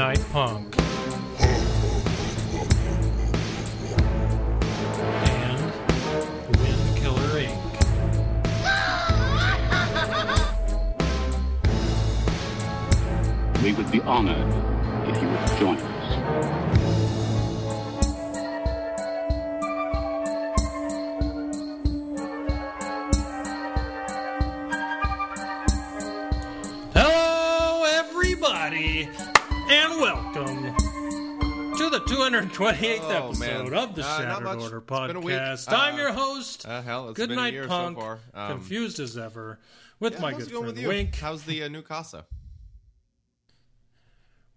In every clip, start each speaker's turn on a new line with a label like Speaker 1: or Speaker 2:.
Speaker 1: Goodnight Punk. 228th
Speaker 2: Oh,
Speaker 1: episode
Speaker 2: man.
Speaker 1: of the
Speaker 2: Uh,
Speaker 1: Shattered. Order
Speaker 2: It's been a week.
Speaker 1: Podcast. I'm
Speaker 2: Uh,
Speaker 1: your host,
Speaker 2: Uh, hell, it's
Speaker 1: Good
Speaker 2: been a
Speaker 1: Night
Speaker 2: year
Speaker 1: Punk,
Speaker 2: so far. Um,
Speaker 1: confused as ever, with
Speaker 2: yeah,
Speaker 1: my good friend? Wink.
Speaker 2: How's the uh, new casa?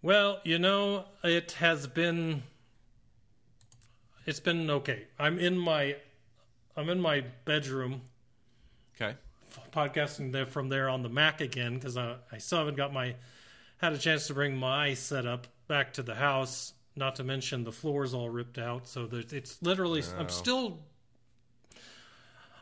Speaker 1: Well, you know, it has been it's been okay. I'm in my I'm in my bedroom
Speaker 2: Okay.
Speaker 1: podcasting there from there on the Mac again because I, I still haven't got my had a chance to bring my setup back to the house. Not to mention the floor's all ripped out, so there's, it's literally I'm still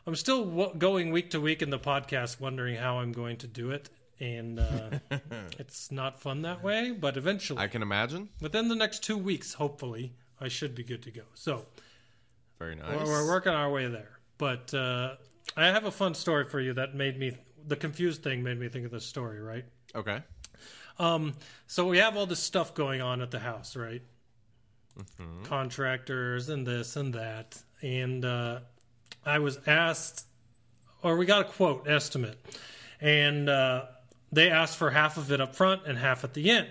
Speaker 1: I'm still w- going week to week in the podcast, wondering how I'm going to do it, and uh, it's not fun that way. But eventually,
Speaker 2: I can imagine.
Speaker 1: within the next two weeks, hopefully, I should be good to go. So
Speaker 2: Very nice.
Speaker 1: we're, we're working our way there. But uh, I have a fun story for you that made me the confused thing made me think of this story, right?
Speaker 2: Okay.
Speaker 1: Um, so we have all this stuff going on at the house, right? Contractors and this and that, and uh, I was asked, or we got a quote estimate, and uh, they asked for half of it up front and half at the end.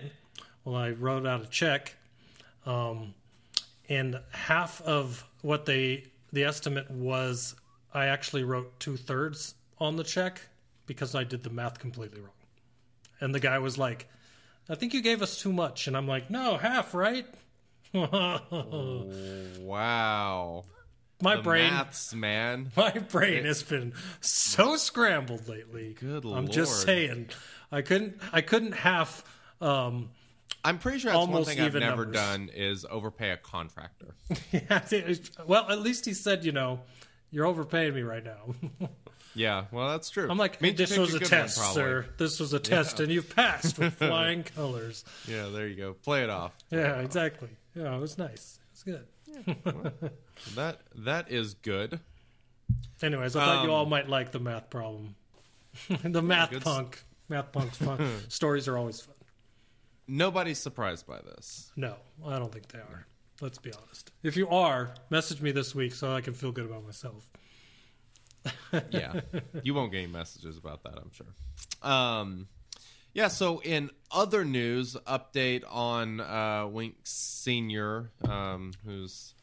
Speaker 1: Well, I wrote out a check, um, and half of what they the estimate was, I actually wrote two thirds on the check because I did the math completely wrong. And the guy was like, I think you gave us too much. And I'm like, no, half, right?
Speaker 2: Wow.
Speaker 1: my
Speaker 2: the
Speaker 1: brain
Speaker 2: maths, man.
Speaker 1: my brain has been so scrambled lately.
Speaker 2: Good
Speaker 1: I'm just saying. I couldn't I couldn't half um
Speaker 2: I'm pretty sure that's one thing I've never
Speaker 1: numbers.
Speaker 2: done is overpay a contractor.
Speaker 1: yeah, well, at least he said, you know, you're overpaying me right now.
Speaker 2: yeah, well, that's true.
Speaker 1: I'm like,
Speaker 2: Means
Speaker 1: this was a test,
Speaker 2: one,
Speaker 1: sir. This was a test, and you've passed with flying colors.
Speaker 2: Yeah, there you go. Play it off.
Speaker 1: Yeah, exactly. Yeah, it was nice. It was good.
Speaker 2: That that is good.
Speaker 1: Anyways, I thought you
Speaker 2: Um,
Speaker 1: all might like the math problem. the math
Speaker 2: good s-
Speaker 1: punk. Math punk's fun. Stories are always fun.
Speaker 2: Nobody's surprised by this.
Speaker 1: No, I don't think they are. Let's be honest. If you are, message me this week so I can feel good about myself.
Speaker 2: yeah you won't get any messages about that i'm sure um yeah so in other news update on uh wink senior um who's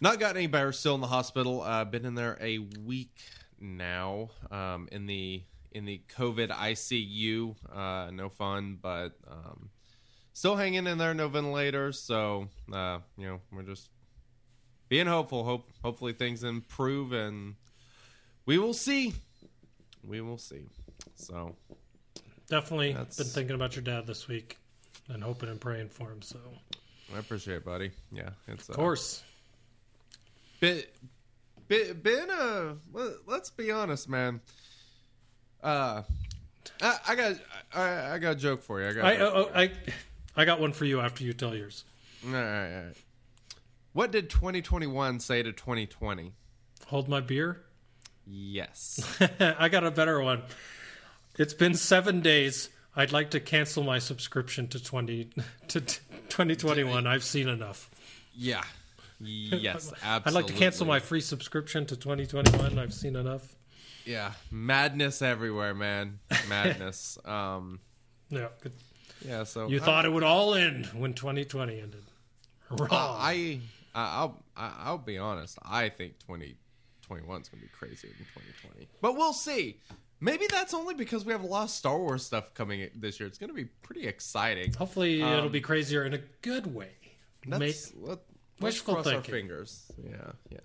Speaker 2: not gotten any better still in the hospital uh been in there a week now um in the in the covid icu uh no fun but um still hanging in there no ventilators so uh you know we're just being hopeful hope hopefully things improve and we will see. We will see. So
Speaker 1: Definitely
Speaker 2: That's-
Speaker 1: been thinking about your dad this week and hoping and praying for him. So,
Speaker 2: I appreciate it, buddy. Yeah, it's uh,
Speaker 1: of course,
Speaker 2: been been, been a. Let's be honest, man. Uh, I, I got I, I got a joke for you. I got.
Speaker 1: I,
Speaker 2: joke
Speaker 1: oh. I I got one for you after you tell yours.
Speaker 2: all right, all right. What did 2021 say to 2020?
Speaker 1: Hold my beer.
Speaker 2: Yes.
Speaker 1: I got a better one. It's been seven days. I'd like to cancel my subscription to twenty to 2021. I've seen enough.
Speaker 2: yeah. Yes. Absolutely.
Speaker 1: I'd like to cancel my free subscription to 2021. I've seen enough.
Speaker 2: Yeah. Madness everywhere, man. Madness. um.
Speaker 1: Yeah, good.
Speaker 2: Yeah. So
Speaker 1: you
Speaker 2: I-
Speaker 1: thought it would all end when 2020 ended. Wrong.
Speaker 2: I, I I'll I'll be honest. I think 2021 is going to be crazier than 2020, but we'll see. Maybe that's only because we have a lot of Star Wars stuff coming this year. It's going to be pretty exciting.
Speaker 1: Hopefully, it'll be crazier in a good way. Make
Speaker 2: Let's, let, let's
Speaker 1: wishful
Speaker 2: cross our
Speaker 1: thinking.
Speaker 2: fingers. Yeah, yeah.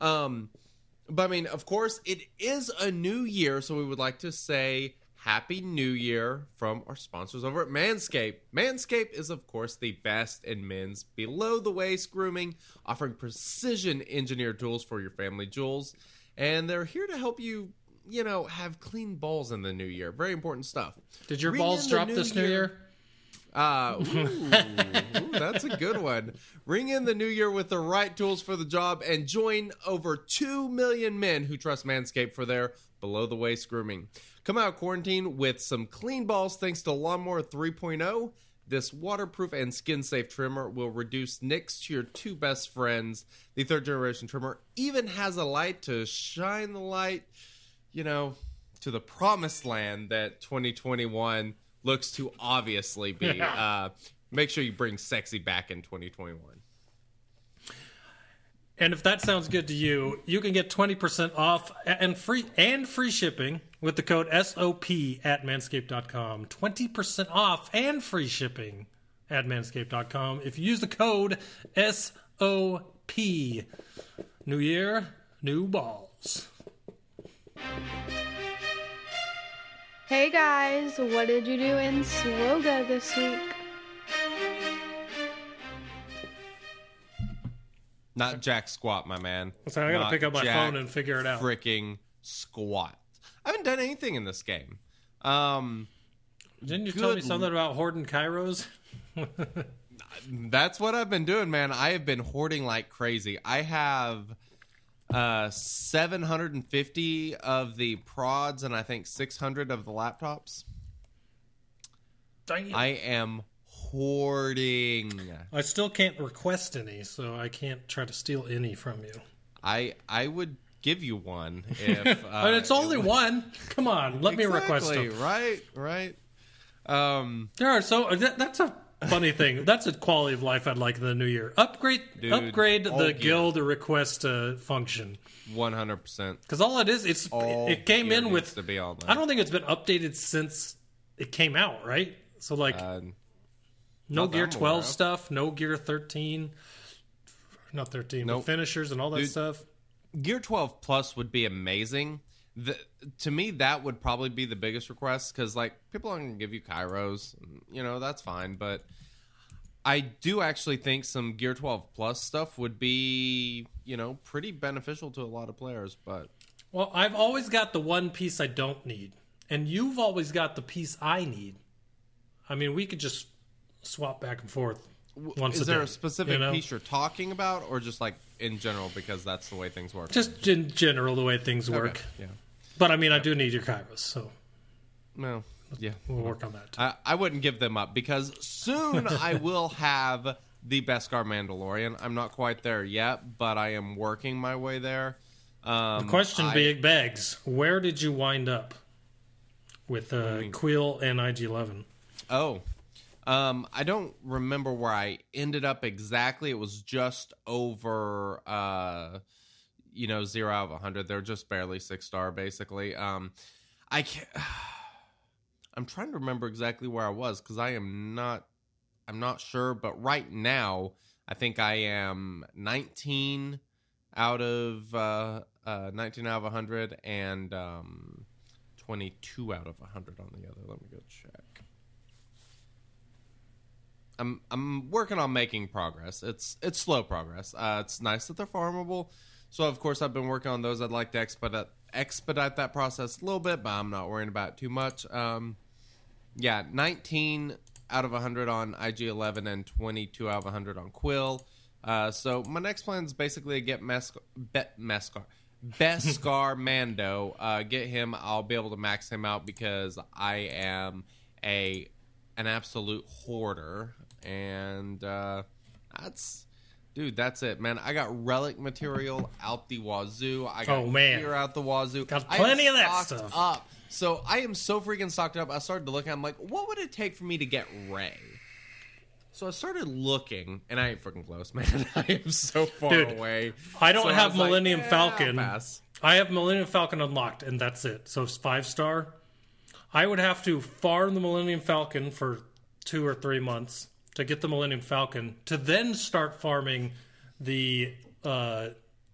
Speaker 2: Um, but I mean, of course, it is a new year, so we would like to say Happy New Year from our sponsors over at Manscaped. Manscaped is, of course, the best in men's below the waist grooming, offering precision engineered tools for your family jewels, and they're here to help you. You know, have clean balls in the new year. Very important stuff.
Speaker 1: Did your
Speaker 2: Ring
Speaker 1: balls drop this new year?
Speaker 2: Uh, ooh, ooh, that's a good one. Ring in the new year with the right tools for the job and join over 2 million men who trust Manscaped for their below the waist grooming. Come out of quarantine with some clean balls thanks to Lawnmower 3.0. This waterproof and skin safe trimmer will reduce nicks to your two best friends. The third generation trimmer even has a light to shine the light, you know, to the promised land that 2021 looks to obviously be. uh, make sure you bring sexy back in 2021.
Speaker 1: And if that sounds good to you, you can get 20% off and free and free shipping with the code SOP at manscaped.com. 20% off and free shipping at manscaped.com if you use the code SOP. New year, new balls.
Speaker 3: Hey guys, what did you do in Swoga this week?
Speaker 2: Not jack squat, my man.
Speaker 1: So I gotta
Speaker 2: Not
Speaker 1: pick up my
Speaker 2: jack
Speaker 1: phone and figure it out.
Speaker 2: Freaking squat. I haven't done anything in this game. Um,
Speaker 1: Didn't you tell me something about hoarding Kyros?
Speaker 2: that's what I've been doing, man. I have been hoarding like crazy. I have uh 750 of the prods and I think 600 of the laptops.
Speaker 1: Dang it.
Speaker 2: I am hoarding.
Speaker 1: I still can't request any, so I can't try to steal any from you.
Speaker 2: I I would give you one if uh,
Speaker 1: but it's only
Speaker 2: it
Speaker 1: one. Come on, let me request them.
Speaker 2: Right, right. Um,
Speaker 1: There are so that, that's a funny thing. That's a quality of life I'd like in the new year. Upgrade,
Speaker 2: Dude,
Speaker 1: upgrade the
Speaker 2: gear.
Speaker 1: guild request uh, function
Speaker 2: one hundred percent.
Speaker 1: because all it is, it's
Speaker 2: All
Speaker 1: it came
Speaker 2: gear
Speaker 1: in
Speaker 2: needs
Speaker 1: with.
Speaker 2: to be all that.
Speaker 1: I don't think it's been updated since it came out, right? So like
Speaker 2: Uh,
Speaker 1: no
Speaker 2: not that
Speaker 1: Gear
Speaker 2: I'm aware
Speaker 1: twelve
Speaker 2: of.
Speaker 1: stuff, no Gear thirteen, not thirteen,
Speaker 2: Nope.
Speaker 1: finishers and all that
Speaker 2: Dude,
Speaker 1: stuff.
Speaker 2: Gear 12 Plus would be amazing. The, to me, that would probably be the biggest request because, like, people aren't going to give you Kyros. You know, that's fine. But I do actually think some Gear 12 Plus stuff would be, you know, pretty beneficial to a lot of players. But
Speaker 1: Well, I've always got the one piece I don't need, and you've always got the piece I need. I mean, we could just swap back and forth once
Speaker 2: is
Speaker 1: a
Speaker 2: there
Speaker 1: day,
Speaker 2: a specific
Speaker 1: you know?
Speaker 2: piece you're talking about, or just like in general because that's the way things work?
Speaker 1: Just in general, the way things
Speaker 2: Okay,
Speaker 1: work.
Speaker 2: Yeah.
Speaker 1: But I mean, I do need your Kyros, so
Speaker 2: No. Yeah.
Speaker 1: we'll work on that.
Speaker 2: I, I wouldn't give them up because soon I will have the Beskar Mandalorian. I'm not quite there yet, but I am working my way there. Um,
Speaker 1: the question
Speaker 2: I-
Speaker 1: big begs: Where did you wind up with uh, Kuiil and IG11?
Speaker 2: Oh, um, I don't remember where I ended up exactly. It was just over, uh, you know, zero out of a hundred. They're just barely six star, basically. Um, I can't. I'm trying to remember exactly where I was because I am not. I'm not sure, but right now I think I am 19 out of uh, uh, 19 out of 100 and um, 22 out of 100 on the other. Let me go check. I'm I'm working on making progress. It's it's slow progress. Uh, it's nice that they're farmable. So of course I've been working on those. I'd like to expedite expedite that process a little bit, but I'm not worrying about it too much. Um, yeah, 19 out of 100 on IG11 and 22 out of 100 on Kuiil. Uh, so my next plan is basically to get Mescar, Be- Mescar, Beskar Mando. Uh, get him. I'll be able to max him out because I am a an absolute hoarder, and uh, that's. Dude, that's it, man. I got relic material out the wazoo. I got
Speaker 1: Oh, man.
Speaker 2: gear out the wazoo.
Speaker 1: Got
Speaker 2: I
Speaker 1: plenty of that stuff.
Speaker 2: Up. So I am so freaking stocked up. I started to look. I'm like, what would it take for me to get Rey? So I started looking, and I ain't freaking close, man. I am so far
Speaker 1: Dude,
Speaker 2: away.
Speaker 1: I don't
Speaker 2: So
Speaker 1: have
Speaker 2: like,
Speaker 1: Millennium
Speaker 2: "Yeah,
Speaker 1: Falcon.
Speaker 2: I'll pass."
Speaker 1: I have Millennium Falcon unlocked, and that's it. So it's five star. I would have to farm the Millennium Falcon for two or three months to get the Millennium Falcon, to then start farming the uh,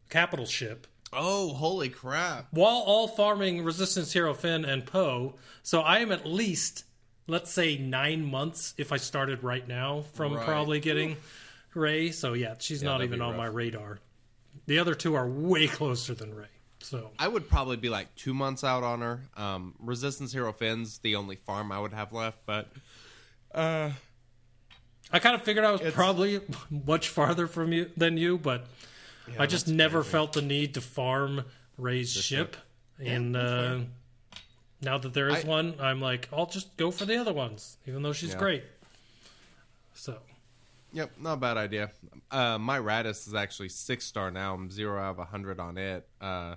Speaker 1: capital ship,
Speaker 2: Oh, holy crap!
Speaker 1: while all farming Resistance Hero Finn and Poe. So I am at least, let's say, nine months if I started right now from
Speaker 2: Right.
Speaker 1: probably getting Rey. So yeah, she's not even on my radar. The other two are way closer than Rey. So
Speaker 2: I would probably be like two months out on her. Um, Resistance Hero Finn's the only farm I would have left, but
Speaker 1: I kind of figured I was probably much farther from you than you, but I just never felt the need to farm Rey's ship. And uh, now that there is
Speaker 2: I-
Speaker 1: one, I'm like, I'll just go for the other ones, even though she's
Speaker 2: Yeah.
Speaker 1: great. So
Speaker 2: Yep, not a bad idea. Uh, my Raddus is actually six star now. I'm zero out of a hundred on it. Uh,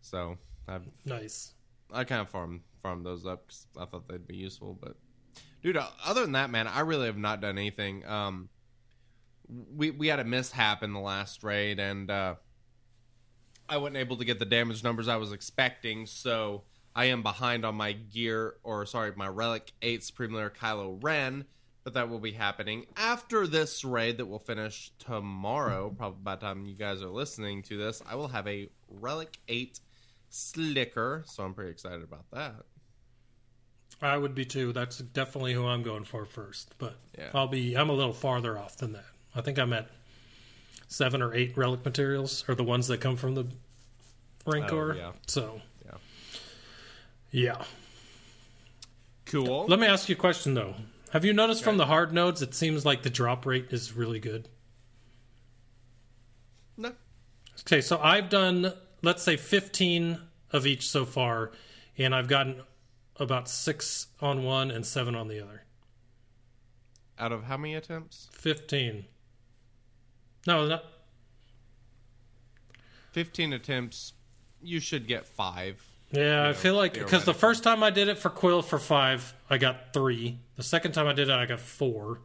Speaker 2: so I've
Speaker 1: nice.
Speaker 2: I kind of farm farm those up because I thought they'd be useful. But dude, uh, other than that, man, I really have not done anything. Um, we we had a mishap in the last raid, and uh, I wasn't able to get the damage numbers I was expecting. So I am behind on my gear, or sorry, my Relic Eight Supreme Leader Kylo Ren. But that will be happening after this raid that will finish tomorrow. Probably by the time you guys are listening to this, I will have a Relic 8 Slicker, so I'm pretty excited about that.
Speaker 1: I would be too. That's definitely who I'm going for first. But
Speaker 2: Yeah.
Speaker 1: I'll be. I'm a little farther off than that. I think I'm at seven or eight relic materials, or the ones that come from the Rancor.
Speaker 2: Oh, yeah.
Speaker 1: So
Speaker 2: Yeah.
Speaker 1: yeah.
Speaker 2: Cool.
Speaker 1: Let me ask you a question though. Have you noticed from the hard nodes it seems like the drop rate is really good?
Speaker 2: no.
Speaker 1: Okay, so I've done let's say 15 of each so far and I've gotten about 6 on one and 7 on the other.
Speaker 2: Out of how many attempts?
Speaker 1: 15. No, not
Speaker 2: 15 attempts. You should get five.
Speaker 1: Yeah, I
Speaker 2: know,
Speaker 1: feel like because the first time I did it for Kuiil for five, I got three. The second time I did it, I got four.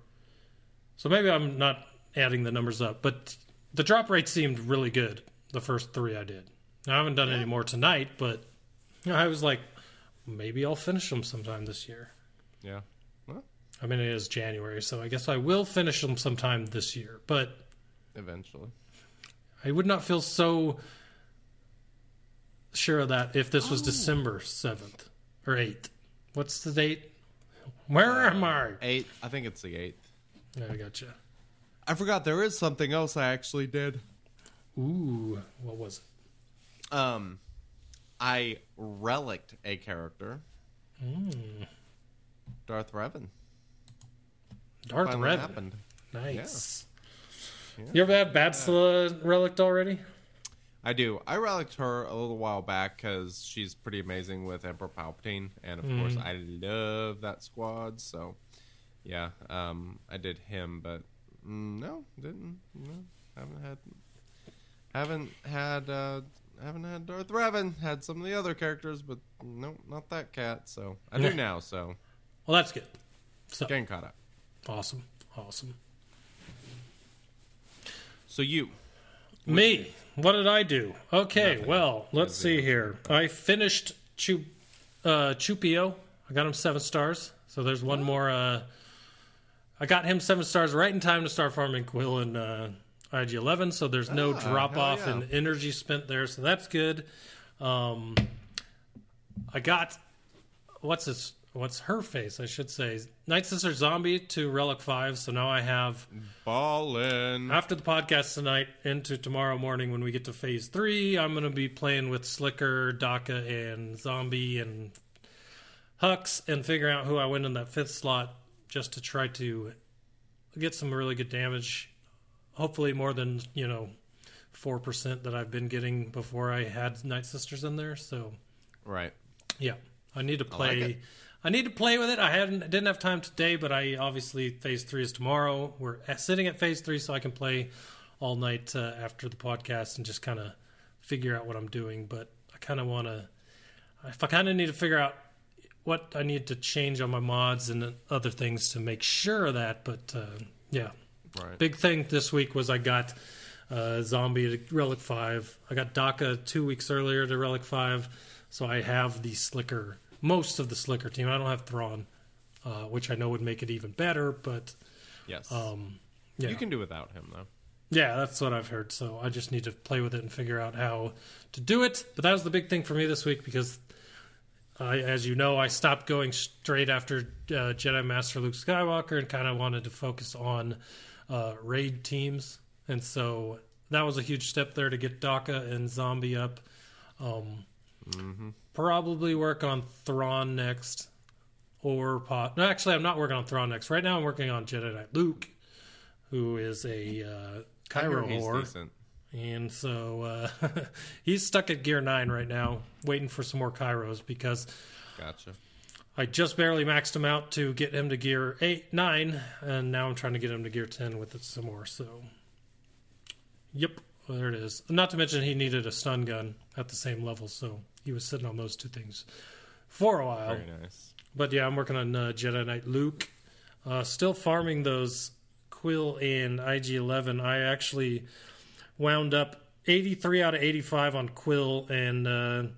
Speaker 1: So maybe I'm not adding the numbers up, but the drop rate seemed really good. The first three I did. Now, I haven't done any more tonight, but I was like, maybe I'll finish them sometime this year.
Speaker 2: Yeah. Well,
Speaker 1: I mean, it is January, so I guess I will finish them sometime this year. But
Speaker 2: eventually.
Speaker 1: I would not feel so sure of that if this was
Speaker 2: Oh.
Speaker 1: December 7th or 8th. What's the date? Where am I?
Speaker 2: 8th. I think it's the eighth.
Speaker 1: Yeah, I gotcha.
Speaker 2: I forgot there is something else I actually did.
Speaker 1: Ooh, what was it?
Speaker 2: Um, I reliced a character. Darth Revan.
Speaker 1: Darth Revan.
Speaker 2: happened.
Speaker 1: Nice. You ever had Bastila relic already?
Speaker 2: I do. I reliced her a little while back because she's pretty amazing with Emperor Palpatine, and of course, I love that squad. So, yeah, um, I did him, but mm, no, didn't. No, haven't had, haven't had, uh, haven't had Darth Revan. Had some of the other characters, but no, not that cat. So I do now. So
Speaker 1: Well, that's good. So
Speaker 2: getting caught up.
Speaker 1: awesome, awesome.
Speaker 2: So you,
Speaker 1: Me, what did I do? Okay, well, let's see here. I finished Chu, uh, Chewpio. I got him seven stars. So there's one more. Uh, I got him seven stars right in time to start farming Kuiil and uh, IG11. So there's no drop off
Speaker 2: yeah.
Speaker 1: in energy spent there. So that's good. Um, I got what's his what's her face? I should say Night Sister Zombie to Relic Five. So now I have
Speaker 2: ballin'.
Speaker 1: after the podcast tonight into tomorrow morning when we get to phase three, I'm going to be playing with Slicker, Daka, and Zombie and Hux and figuring out who I went in that fifth slot just to try to get some really good damage. Hopefully, more than, you know, 4% that I've been getting before I had Night Sisters in there. So,
Speaker 2: Right.
Speaker 1: yeah, I need to
Speaker 2: like
Speaker 1: play.
Speaker 2: it.
Speaker 1: I need to play with it. I hadn't didn't have time today, but I obviously phase three is tomorrow. We're sitting at phase three, so I can play all night uh, after the podcast and just kind of figure out what I'm doing. But I kind of want to. If I kind of need to figure out what I need to change on my mods and other things to make sure of that, but uh, Yeah.
Speaker 2: Right.
Speaker 1: Big thing this week was I got uh, Zombie to Relic 5. I got Daka two weeks earlier to Relic 5. So I have the Slicker, most of the Slicker team. I don't have Thrawn, uh, which I know would make it even better, but
Speaker 2: yes.
Speaker 1: um, yeah.
Speaker 2: You can do without him though.
Speaker 1: Yeah, that's what I've heard. So I just need to play with it and figure out how to do it. But that was the big thing for me this week because, I, as you know, I stopped going straight after uh, Jedi Master Luke Skywalker and kind of wanted to focus on uh, raid teams. And so that was a huge step there to get Daka and Zombie up. Um, Probably work on Thrawn next. Or pot. No, actually, I'm not working on Thrawn next. Right now, I'm working on Jedi Knight Luke, who is a uh,
Speaker 2: Kyro
Speaker 1: whore. And so uh, he's stuck at gear nine right now, waiting for some more Kyros because
Speaker 2: Gotcha.
Speaker 1: I just barely maxed him out to get him to gear eight, nine, and now I'm trying to get him to gear ten with it some more. So, yep, there it is. Not to mention he needed a stun gun at the same level, so he was sitting on those two things for a while.
Speaker 2: Very nice.
Speaker 1: But yeah, I'm working on uh, Jedi Knight Luke. Uh, still farming those Kuiil and IG11. I actually wound up 83 out of 85 on Kuiil and uh,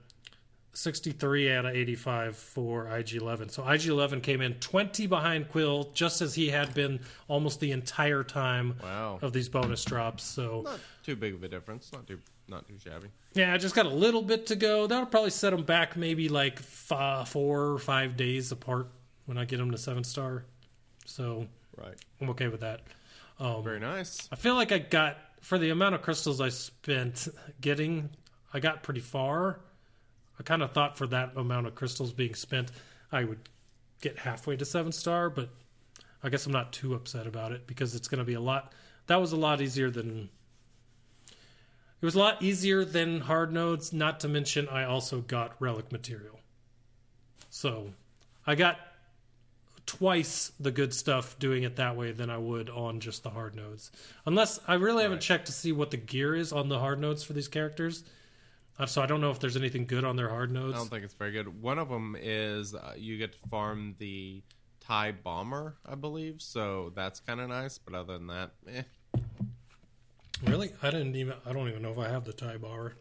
Speaker 1: 63 out of 85 for IG11. So IG11 came in 20 behind Kuiil, just as he had been almost the entire time
Speaker 2: Wow.
Speaker 1: of these bonus drops. So
Speaker 2: Not too big of a difference. Not too not too shabby.
Speaker 1: yeah, I just got a little bit to go. That'll probably set them back maybe like five, four or five days apart when I get them to seven star. So
Speaker 2: Right.
Speaker 1: I'm okay with that. Um,
Speaker 2: Very nice.
Speaker 1: I feel like I got for the amount of crystals I spent getting, I got pretty far. I kind of thought for that amount of crystals being spent, I would get halfway to seven star, but I guess I'm not too upset about it because it's going to be a lot. That was a lot easier than. It was a lot easier than hard nodes. Not to mention, I also got relic material, so I got twice the good stuff doing it that way than I would on just the hard nodes. Unless I really haven't checked to see what the gear is on the hard nodes for these characters. Uh, so I don't know if there's anything good on their hard nodes.
Speaker 2: I don't think it's very good. One of them is uh, you get to farm the Tie Bomber, I believe. So that's kind of nice. But other than that, eh.
Speaker 1: Really? I didn't even. I don't even know if I have the tie bomber.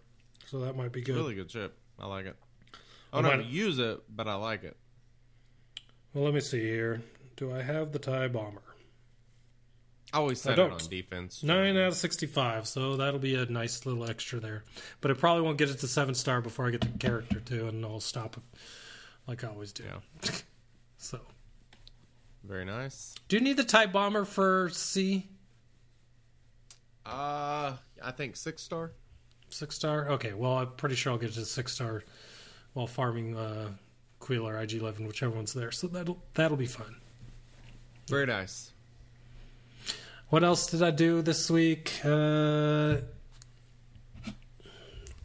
Speaker 1: So that might be good.
Speaker 2: Really good ship. I like it. I
Speaker 1: I
Speaker 2: don't
Speaker 1: might-
Speaker 2: use it, but I like it.
Speaker 1: Well, let me see here. Do I have the tie bomber?
Speaker 2: I always
Speaker 1: I
Speaker 2: set it on defense.
Speaker 1: Nine out of sixty-five. So that'll be a nice little extra there. But it probably won't get it to seven star before I get the character too, and I'll stop like I always do.
Speaker 2: Yeah.
Speaker 1: So,
Speaker 2: Very nice.
Speaker 1: do you need the tie bomber for C?
Speaker 2: Uh, I think six star.
Speaker 1: Six star? Okay, well, I'm pretty sure I'll get to six star while farming uh, Kuiil or IG 11, whichever one's there. So that'll that'll be fun.
Speaker 2: Very nice.
Speaker 1: What else did I do this week? Uh,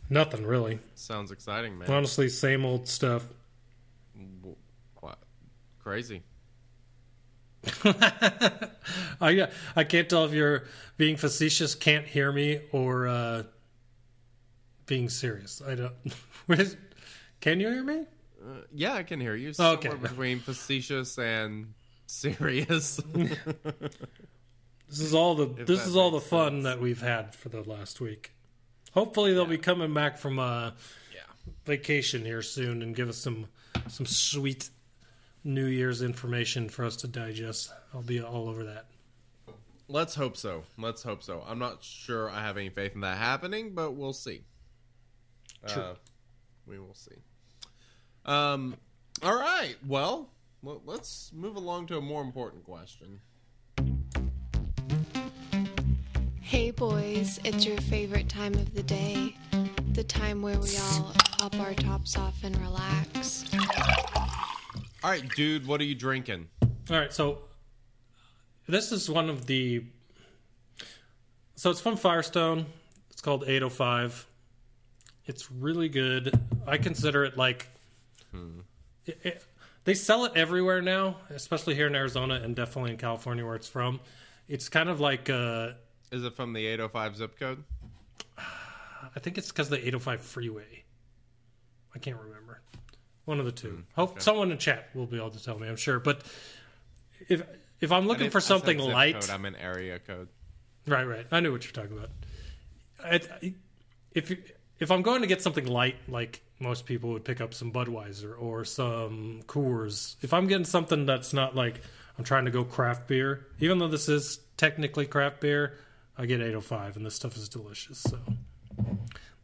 Speaker 1: nothing really.
Speaker 2: Sounds exciting, man.
Speaker 1: Honestly, same old stuff.
Speaker 2: What? Crazy.
Speaker 1: I I can't tell if you're being facetious, can't hear me, or uh, being serious. I don't. Can you hear me?
Speaker 2: Uh, yeah, I can hear you.
Speaker 1: Okay.
Speaker 2: Between facetious and serious.
Speaker 1: This is all the
Speaker 2: If
Speaker 1: this is all the fun
Speaker 2: sense.
Speaker 1: that we've had for the last week. Hopefully they'll be coming back from a
Speaker 2: yeah.
Speaker 1: vacation here soon and give us some some sweet New Year's information for us to digest. I'll be all over that.
Speaker 2: Let's hope so. Let's hope so. I'm not sure I have any faith in that happening, but we'll see.
Speaker 1: True.
Speaker 2: Uh, we will see. Um. All right. Well, let's move along to a more important question.
Speaker 3: Hey boys, it's your favorite time of the day. The time where we all pop our tops off and relax.
Speaker 2: All right, dude. What are you drinking?
Speaker 1: All right, so this is one of the. So it's from Firestone. It's called 805. It's really good. I consider it like. It, it- they sell it everywhere now, especially here in Arizona and definitely in California where it's from. It's kind of like. Uh,
Speaker 2: Is it from the 805 zip code?
Speaker 1: I think it's because of the 805 freeway. I can't remember. One of the two. Hmm, Hope someone in chat will be able to tell me. I'm sure, but if if I'm looking
Speaker 2: didn't-
Speaker 1: for something light,
Speaker 2: Code, I'm in area code.
Speaker 1: Right, right. I knew what you're talking about. I, I- if you, if I'm going to get something light, like most people would pick up some Budweiser or some Coors. If I'm getting something that's not like I'm trying to go craft beer, even though this is technically craft beer, I get 805, and this stuff is delicious. So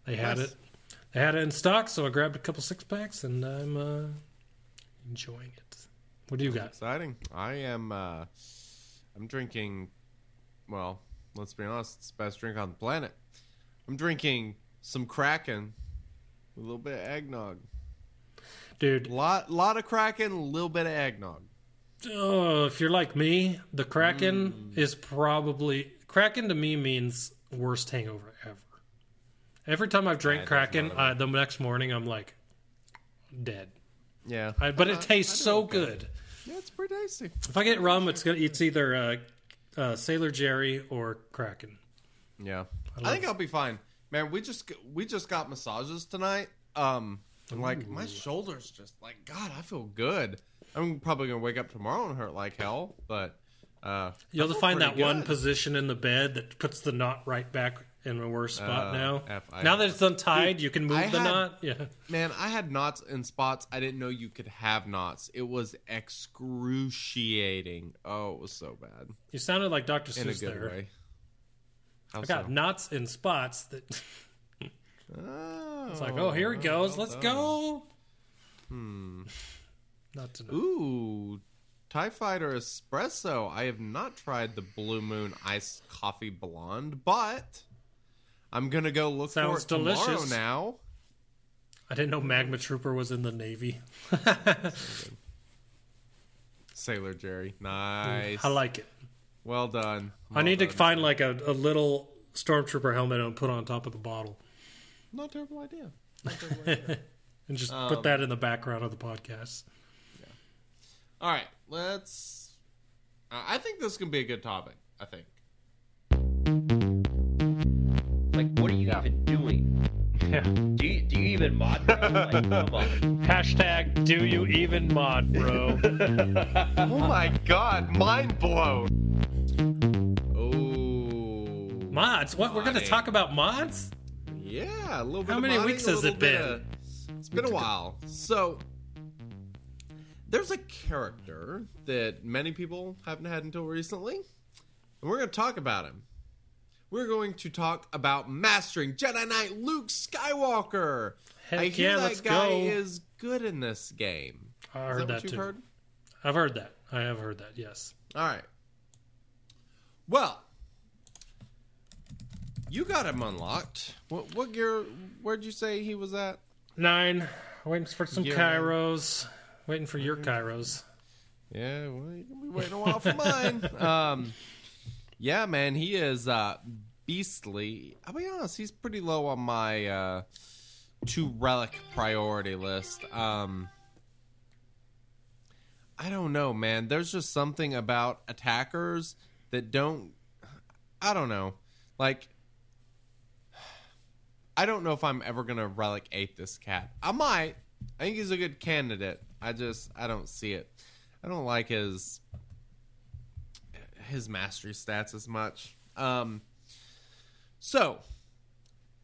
Speaker 1: they had
Speaker 2: Nice.
Speaker 1: it, they had it in stock, so I grabbed a couple six packs, and I'm uh, enjoying it. What do you got?
Speaker 2: Exciting. I am. uh I'm drinking. Well, let's be honest. It's the best drink on the planet. I'm drinking some Kraken, a little bit of eggnog.
Speaker 1: Dude,
Speaker 2: Lot, lot of Kraken, a little bit of eggnog.
Speaker 1: Oh, if you're like me, the Kraken is probably Kraken to me means worst hangover ever. Every time I've drank
Speaker 2: Yeah,
Speaker 1: Kraken,
Speaker 2: not
Speaker 1: uh, the next morning I'm like dead.
Speaker 2: Yeah,
Speaker 1: I, but
Speaker 2: Uh,
Speaker 1: it tastes so
Speaker 2: okay.
Speaker 1: good.
Speaker 2: Yeah, it's pretty tasty.
Speaker 1: If I get rum, it's gonna it's either uh, uh, Sailor Jerry or Kraken.
Speaker 2: Yeah, I,
Speaker 1: love-
Speaker 2: think I'll be fine, man. We just we just got massages tonight. Um, and like my shoulders just like God, I feel good. I'm probably gonna wake up tomorrow and hurt like hell, but uh,
Speaker 1: You'll
Speaker 2: I feel
Speaker 1: find that
Speaker 2: pretty
Speaker 1: one position in the bed that puts the knot right back in a worse spot
Speaker 2: Uh,
Speaker 1: now.
Speaker 2: F- I-
Speaker 1: now that it's untied, you can move
Speaker 2: I
Speaker 1: the
Speaker 2: had-
Speaker 1: knot. Yeah.
Speaker 2: Man, I had knots in spots I didn't know you could have knots. It was excruciating. Oh, it was so bad
Speaker 1: You sounded like Dr.
Speaker 2: in a good
Speaker 1: there.
Speaker 2: way. How
Speaker 1: I got
Speaker 2: so?
Speaker 1: knots in spots that
Speaker 2: Oh,
Speaker 1: It's like, oh, here he goes.
Speaker 2: well
Speaker 1: Let's
Speaker 2: done.
Speaker 1: go. Hmm. Not to know.
Speaker 2: Ooh, Tie Fighter Espresso. I have not tried the Blue Moon Iced Coffee Blonde, but I'm gonna go look
Speaker 1: Sounds
Speaker 2: for it tomorrow now.
Speaker 1: I didn't know Magma Trooper was in the Navy.
Speaker 2: Sailor Jerry, nice.
Speaker 1: I like it.
Speaker 2: Well done.
Speaker 1: I
Speaker 2: Well
Speaker 1: need to find like a, a little stormtrooper helmet and put on top of the bottle
Speaker 2: Not a terrible idea. Not terrible idea.
Speaker 1: and just
Speaker 2: Um,
Speaker 1: put that in the background of the podcast.
Speaker 2: All right, let's. I think this can be a good topic. I think.
Speaker 4: Like, what are you even doing?
Speaker 1: Yeah.
Speaker 4: Do you, do you even mod? Bro? Like, come on.
Speaker 1: Hashtag do you even mod, bro?
Speaker 2: Oh my god, mind blown. Oh.
Speaker 1: mods? What? We're going to talk about mods?
Speaker 2: Yeah, a little bit.
Speaker 1: How
Speaker 2: of
Speaker 1: many
Speaker 2: modding,
Speaker 1: weeks has it been?
Speaker 2: of- it's been a while. So there's a character that many people haven't had until recently, and we're going to talk about him. We're going to talk about mastering Jedi Knight Luke Skywalker.
Speaker 1: Heck
Speaker 2: I hear
Speaker 1: yeah,
Speaker 2: that
Speaker 1: let's
Speaker 2: guy
Speaker 1: go.
Speaker 2: is good in this game.
Speaker 1: I heard
Speaker 2: that
Speaker 1: that,
Speaker 2: you've
Speaker 1: too.
Speaker 2: heard?
Speaker 1: I've heard that. I have heard that. Yes.
Speaker 2: All right. Well, you got him unlocked. What, what gear? Where'd you say he was at?
Speaker 1: Nine. Waiting for some
Speaker 2: Yeah.
Speaker 1: Waiting for your Kyros.
Speaker 2: Yeah, well, you're gonna be waiting a while for mine. Um, yeah, man, he is uh, beastly. I'll be honest, he's pretty low on my uh, two relic priority list. Um, I don't know, man. There's just something about attackers that don't. I don't know. Like, I don't know if I'm ever gonna relic eight this cat. I might. I think he's a good candidate. I just I don't see it. I don't like his his mastery stats as much. Um, so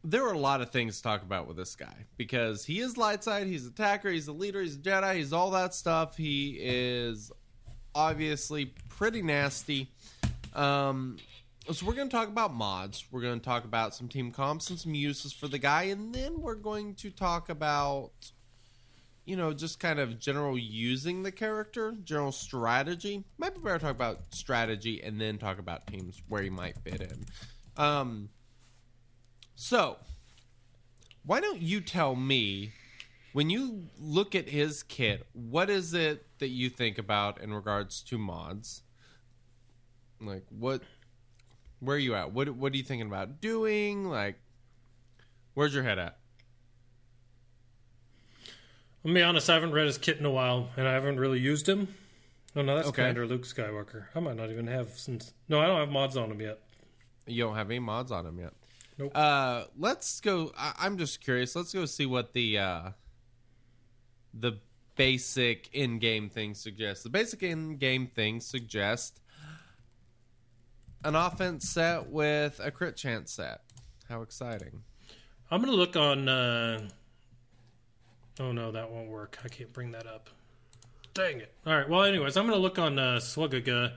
Speaker 2: there are a lot of things to talk about with this guy because he is light side, he's attacker, he's a leader, he's a Jedi, he's all that stuff. He is obviously pretty nasty. Um, so we're going to talk about mods. We're going to talk about some team comps and some uses for the guy, and then we're going to talk about you know, just kind of general using the character, general strategy. Might be better to talk about strategy and then talk about teams where he might fit in. Um, so, why don't you tell me when you look at his kit, what is it that you think about in regards to mods? Like what? Where are you at? What What are you thinking about doing? Like, where's your head at?
Speaker 1: I'll be honest, I haven't read his kit in a while, and I haven't really used him. Oh no, that's
Speaker 2: Okay.
Speaker 1: Commander Luke Skywalker. I might not even have since. No, I don't have mods on him yet.
Speaker 2: You don't have any mods on him yet.
Speaker 1: Nope.
Speaker 2: Uh, let's go. I, I'm just curious. Let's go see what the uh, the basic in-game thing suggest? The basic in-game thing suggest an offense set with a crit chance set. How exciting!
Speaker 1: I'm gonna look on. Uh... Oh no, that won't work. I can't bring that up. Dang it! All right. Well, anyways, I'm gonna look on uh, Swagaga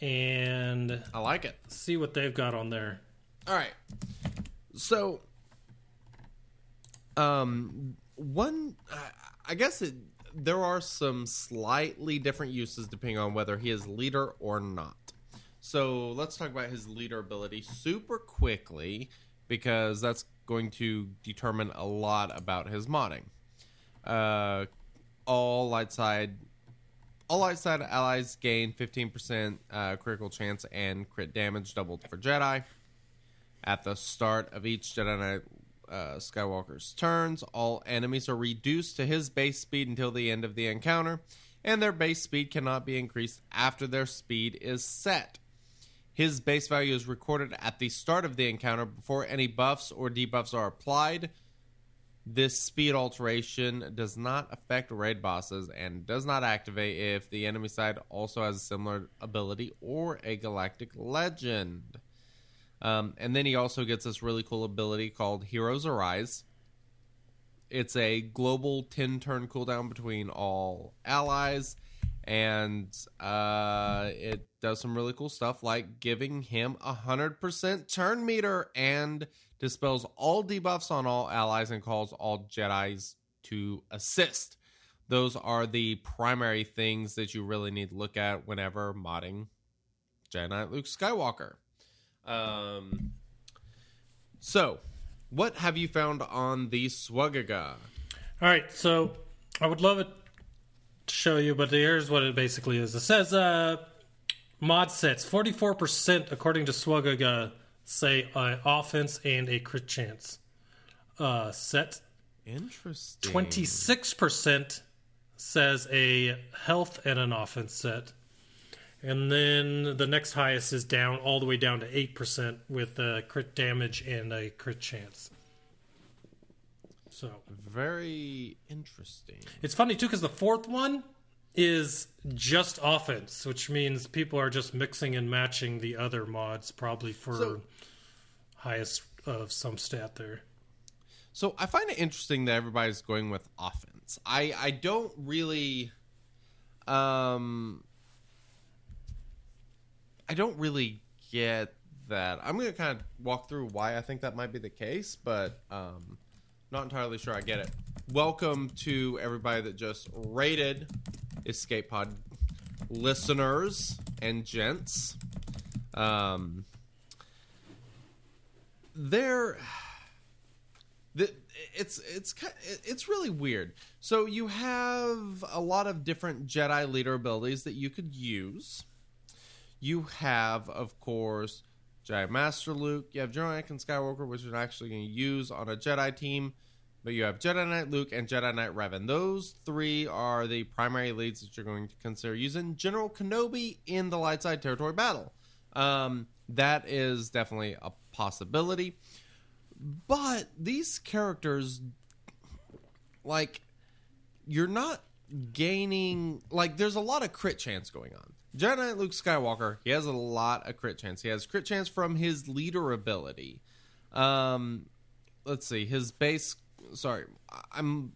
Speaker 1: and
Speaker 2: I like it.
Speaker 1: see what they've got on there.
Speaker 2: All right. So, um, one, I- I guess it, there are some slightly different uses depending on whether he is leader or not. So let's talk about his leader ability super quickly because that's going to determine a lot about his modding. Uh, all light side all light side allies gain 15% uh, critical chance and crit damage doubled for Jedi. At the start of each Jedi Knight uh, Skywalker's turns, all enemies are reduced to his base speed until the end of the encounter, and their base speed cannot be increased after their speed is set. His base value is recorded at the start of the encounter before any buffs or debuffs are applied. This speed alteration does not affect raid bosses and does not activate if the enemy side also has a similar ability or a galactic legend. Um, and then he also gets this really cool ability called Heroes Arise. It's a global 10 turn cooldown between all allies, and uh, it does some really cool stuff like giving him a 100% turn meter and dispels all debuffs on all allies and calls all Jedi's to assist. Those are the primary things that you really need to look at whenever modding Jedi Knight Luke Skywalker. Um, so, what have you found on the Swagaga?
Speaker 1: All right, so I would love it to show you, but here's what it basically is. It says uh, mod sets 44% according to Swagaga say an offense and a crit chance. Uh, set
Speaker 2: Interesting.
Speaker 1: 26% says a health and an offense set. And then the next highest is down all the way down to 8% with uh, crit damage and a crit chance. So
Speaker 2: Very interesting.
Speaker 1: it's funny too because the fourth one is just offense, which means people are just mixing and matching the other mods probably for
Speaker 2: So-
Speaker 1: highest of some stat there.
Speaker 2: So I find it interesting that everybody's going with offense. I I don't really um I don't really get that. I'm going to kind of walk through why I think that might be the case, but um not entirely sure I get it. Welcome to everybody that just rated Escape Pod listeners and gents. Um there the, it's it's it's really weird. So you have a lot of different Jedi leader abilities that you could use. You have, of course, Jedi Master Luke. You have General Anakin Skywalker, which you're actually going to use on a Jedi team. But you have Jedi Knight Luke and Jedi Knight Revan. Those three are the primary leads that you're going to consider using. General Kenobi in the light side territory battle. Um, that is definitely a possibility. But these characters, like, you're not gaining. Like, there's a lot of crit chance going on. Jedi Knight Luke Skywalker, he has a lot of crit chance. He has crit chance from his leader ability. Um, let's see, his base. Sorry, I'm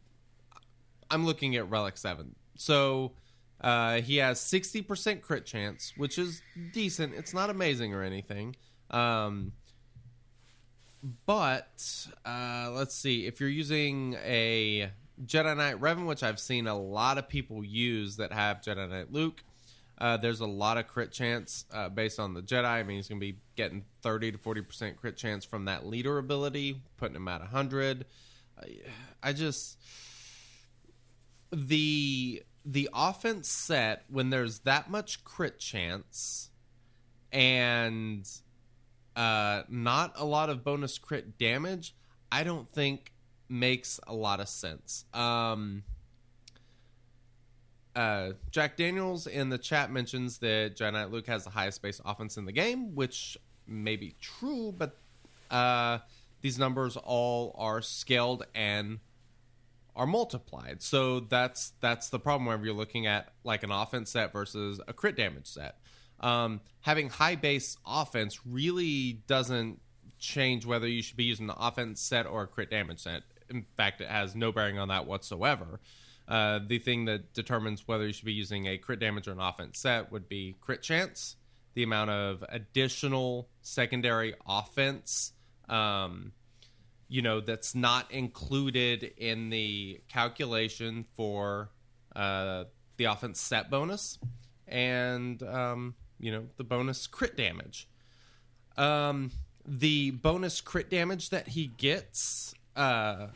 Speaker 2: I'm looking at Relic Seven. So uh, he has sixty percent crit chance, which is decent. It's not amazing or anything. Um, but uh, let's see if you're using a Jedi Knight Revan, which I've seen a lot of people use that have Jedi Knight Luke. Uh, there's a lot of crit chance uh, based on the Jedi. I mean, he's going to be getting 30 to 40 percent crit chance from that leader ability, putting him at 100. I, I just the the offense set when there's that much crit chance and uh, not a lot of bonus crit damage, I don't think makes a lot of sense. Um, uh, Jack Daniels in the chat mentions that Knight Luke has the highest base offense in the game, which may be true, but uh, these numbers all are scaled and are multiplied. So that's that's the problem whenever you're looking at like an offense set versus a crit damage set. Um, having high base offense really doesn't change whether you should be using the offense set or a crit damage set. In fact, it has no bearing on that whatsoever. Uh, the thing that determines whether you should be using a crit damage or an offense set would be crit chance, the amount of additional secondary offense, um, you know, that's not included in the calculation for uh, the offense set bonus, and um, you know the bonus crit damage. Um, the bonus crit damage that he gets uh,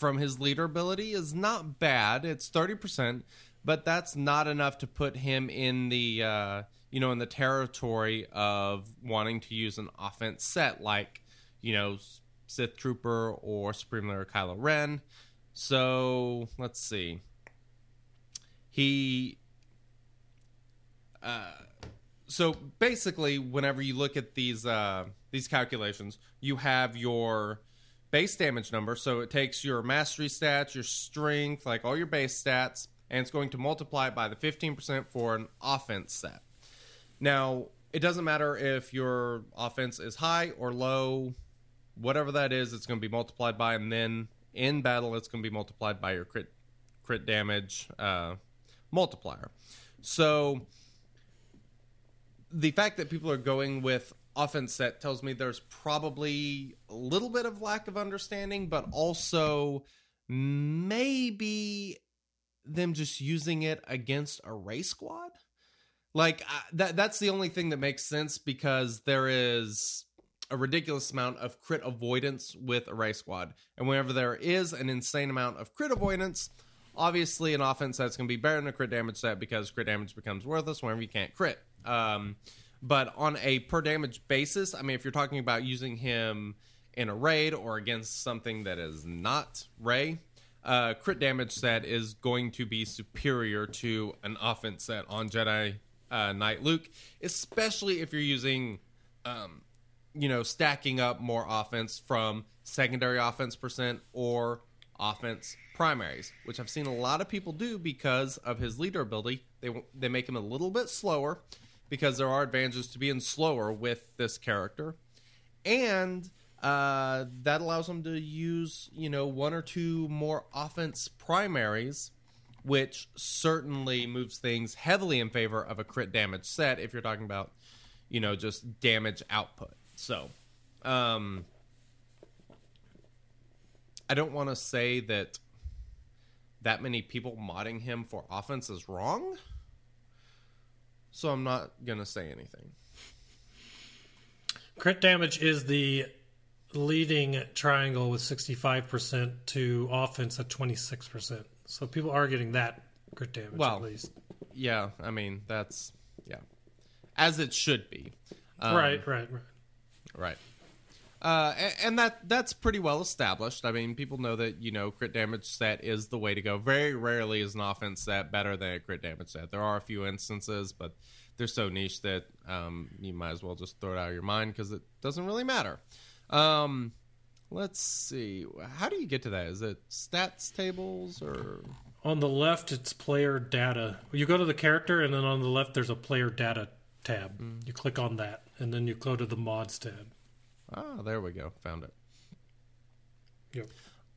Speaker 2: from his leader ability is not bad. It's thirty percent, but that's not enough to put him in the uh, you know in the territory of wanting to use an offense set like you know Sith Trooper or Supreme Leader Kylo Ren. So let's see. He uh, so basically, whenever you look at these uh, these calculations, you have your base damage number. So it takes your mastery stats, your strength, like all your base stats, and it's going to multiply it by the fifteen percent for an offense set. Now, it doesn't matter if your offense is high or low, whatever that is, it's going to be multiplied by, and then in battle, it's going to be multiplied by your crit crit damage uh, multiplier. So the fact that people are going with offense set tells me there's probably a little bit of lack of understanding, but also maybe them just using it against a race squad. Like that that's the only thing that makes sense because there is a ridiculous amount of crit avoidance with a race squad. And whenever there is an insane amount of crit avoidance, obviously an offense that's going to be better than a crit damage set because crit damage becomes worthless whenever you can't crit. Um, but on a per damage basis, I mean, if you're talking about using him in a raid or against something that is not Rey, uh, crit damage set is going to be superior to an offense set on Jedi uh, Knight Luke, especially if you're using, um, you know, stacking up more offense from secondary offense percent or offense primaries, which I've seen a lot of people do because of his leader ability. They they make him a little bit slower because there are advantages to being slower with this character, and uh, that allows them to use you know one or two more offense primaries, which certainly moves things heavily in favor of a crit damage set if you're talking about you know just damage output. So. Um, I don't want to say that that many people modding him for offense is wrong. So I'm not going to say anything.
Speaker 1: Crit damage is the leading triangle with 65% to offense at 26%. So people are getting that crit damage
Speaker 2: Well,
Speaker 1: at least.
Speaker 2: Yeah, I mean, that's yeah. As it should be. Um,
Speaker 1: right, right, right.
Speaker 2: Right. Uh, and that that's pretty well established. I mean, people know that you know crit damage set is the way to go. Very rarely is an offense set better than a crit damage set. There are a few instances, but they're so niche that um, you might as well just throw it out of your mind because it doesn't really matter. Um, let's see. How do you get to that? Is it stats tables or?
Speaker 1: On the left, it's player data. You go to the character, and then on the left, there's a player data tab.
Speaker 2: Mm.
Speaker 1: You click on that, and then you go to the mods tab.
Speaker 2: Ah, there we go. Found it.
Speaker 1: Yep.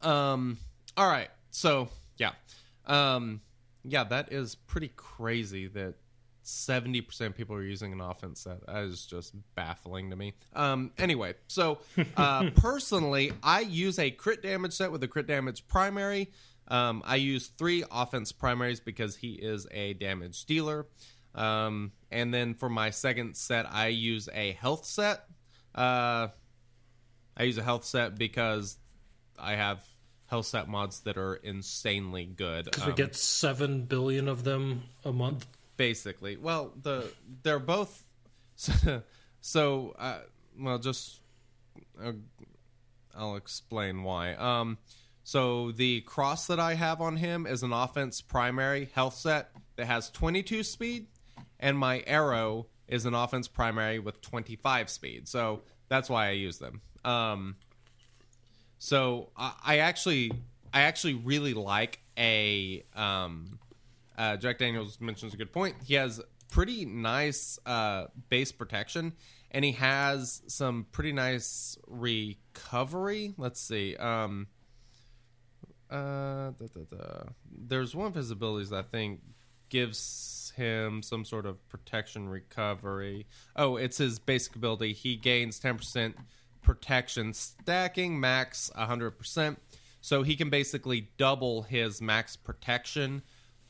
Speaker 2: Um. All right. So yeah, um, yeah, that is pretty crazy that seventy percent of people are using an offense set. That is just baffling to me. Um. Anyway, so uh, personally, I use a crit damage set with a crit damage primary. Um, I use three offense primaries because he is a damage dealer. Um, and then for my second set, I use a health set. Uh, I use a health set because I have health set mods that are insanely good.
Speaker 1: Because we
Speaker 2: Um,
Speaker 1: get 7 billion of them a month.
Speaker 2: basically. Well, the they're both so. so uh, well, just uh, I'll explain why. Um, so the cross that I have on him is an offense primary health set that has 22 speed, and my arrow is an offense primary with 25 speed. So that's why I use them. Um, so I, I actually I actually really like a um, uh, Jack Daniels mentions a good point. He has pretty nice uh, base protection, and he has some pretty nice recovery. Let's see. Um, uh, da, da, da. There's one of his abilities that I think gives him some sort of protection recovery. Oh, it's his basic ability. He gains 10% protection, stacking max 100%. So he can basically double his max protection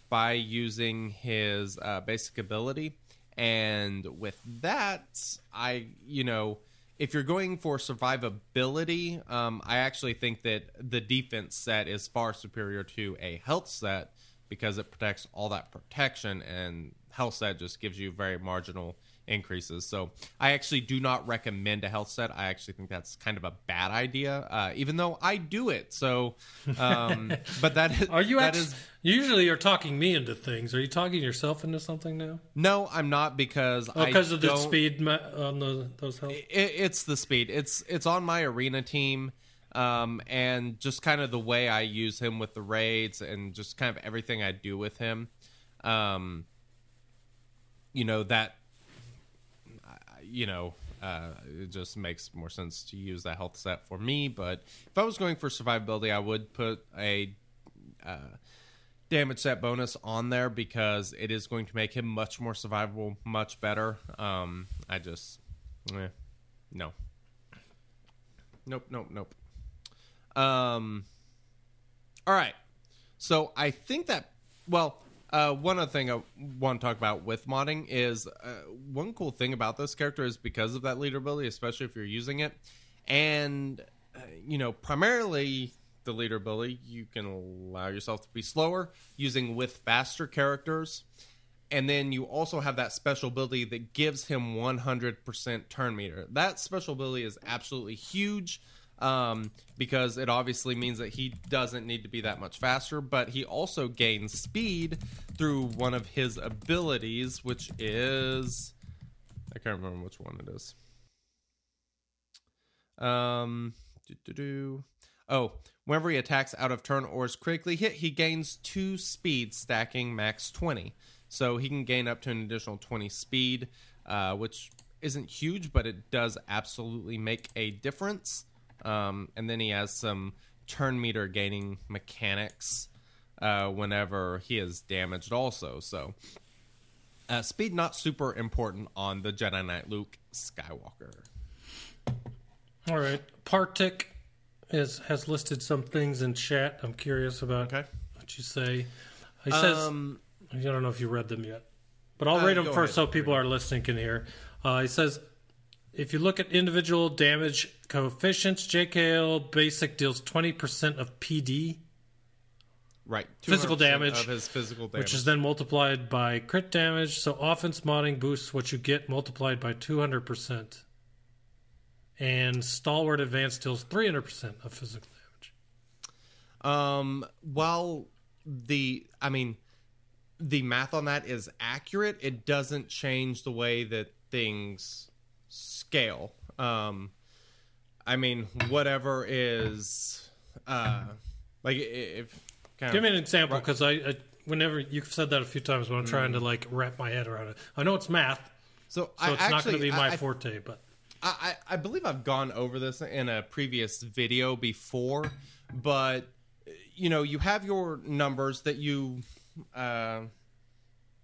Speaker 2: by using his uh, basic ability. And with that, I, you know, if you're going for survivability, um, I actually think that the defense set is far superior to a health set because it protects all that protection, and health set just gives you very marginal increases. So I actually do not recommend a health set. I actually think that's kind of a bad idea, uh, even though I do it. So, um, but that is
Speaker 1: Are you
Speaker 2: that
Speaker 1: actually?
Speaker 2: is-
Speaker 1: Usually, you're talking me into things. Are you talking yourself into something now?
Speaker 2: no, I'm not because
Speaker 1: Oh,
Speaker 2: I
Speaker 1: because of the speed ma- on the those health.
Speaker 2: it, it's the speed. It's it's on my arena team, um, and just kind of the way I use him with the raids and just kind of everything I do with him. Um, you know that, you know, uh, it just makes more sense to use that health set for me. But if I was going for survivability, I would put a uh, damage set bonus on there because it is going to make him much more survivable, much better. Um, I just, eh, no, nope, nope, nope. Um, all right. So I think that well, uh, one other thing I want to talk about with modding is uh, one cool thing about this character is because of that leader ability, especially if you're using it, and uh, you know primarily the leader ability, you can allow yourself to be slower using with faster characters. And then you also have that special ability that gives him 100% turn meter. That special ability is absolutely huge um, because it obviously means that he doesn't need to be that much faster, but he also gains speed through one of his abilities, which is. I can't remember which one it is. Um. Oh, whenever he attacks out of turn or is critically hit, he gains two speed, stacking max 20. So he can gain up to an additional 20 speed, uh, which isn't huge, but it does absolutely make a difference. Um, and then he has some turn meter gaining mechanics uh, whenever he is damaged, also. So uh, speed not super important on the Jedi Knight Luke Skywalker.
Speaker 1: All right, Partik is has listed some things in chat. I'm curious about
Speaker 2: Okay.
Speaker 1: what you say. He says,
Speaker 2: Um,
Speaker 1: I don't know if you read them yet, but I'll
Speaker 2: Uh,
Speaker 1: read them first
Speaker 2: ahead.
Speaker 1: so people are listening can hear. Uh, he says, if you look at individual damage coefficients, JKL basic deals 20% of PD,
Speaker 2: right,
Speaker 1: Physical damage,
Speaker 2: of his physical damage,
Speaker 1: which is then multiplied by crit damage. So offense modding boosts what you get multiplied by 200%. And Stalwart Advance deals 300% of physical damage.
Speaker 2: Um, while the, I mean, the math on that is accurate, it doesn't change the way that things scale. Um, I mean, whatever is, uh, like if kind
Speaker 1: Give me an example because I, I, whenever you've said that a few times, but I'm trying to like wrap my head around it. I know it's math,
Speaker 2: so,
Speaker 1: so
Speaker 2: I
Speaker 1: it's not going to be my
Speaker 2: I,
Speaker 1: forte. But
Speaker 2: I, I I believe I've gone over this in a previous video before, but you know, you have your numbers that you uh,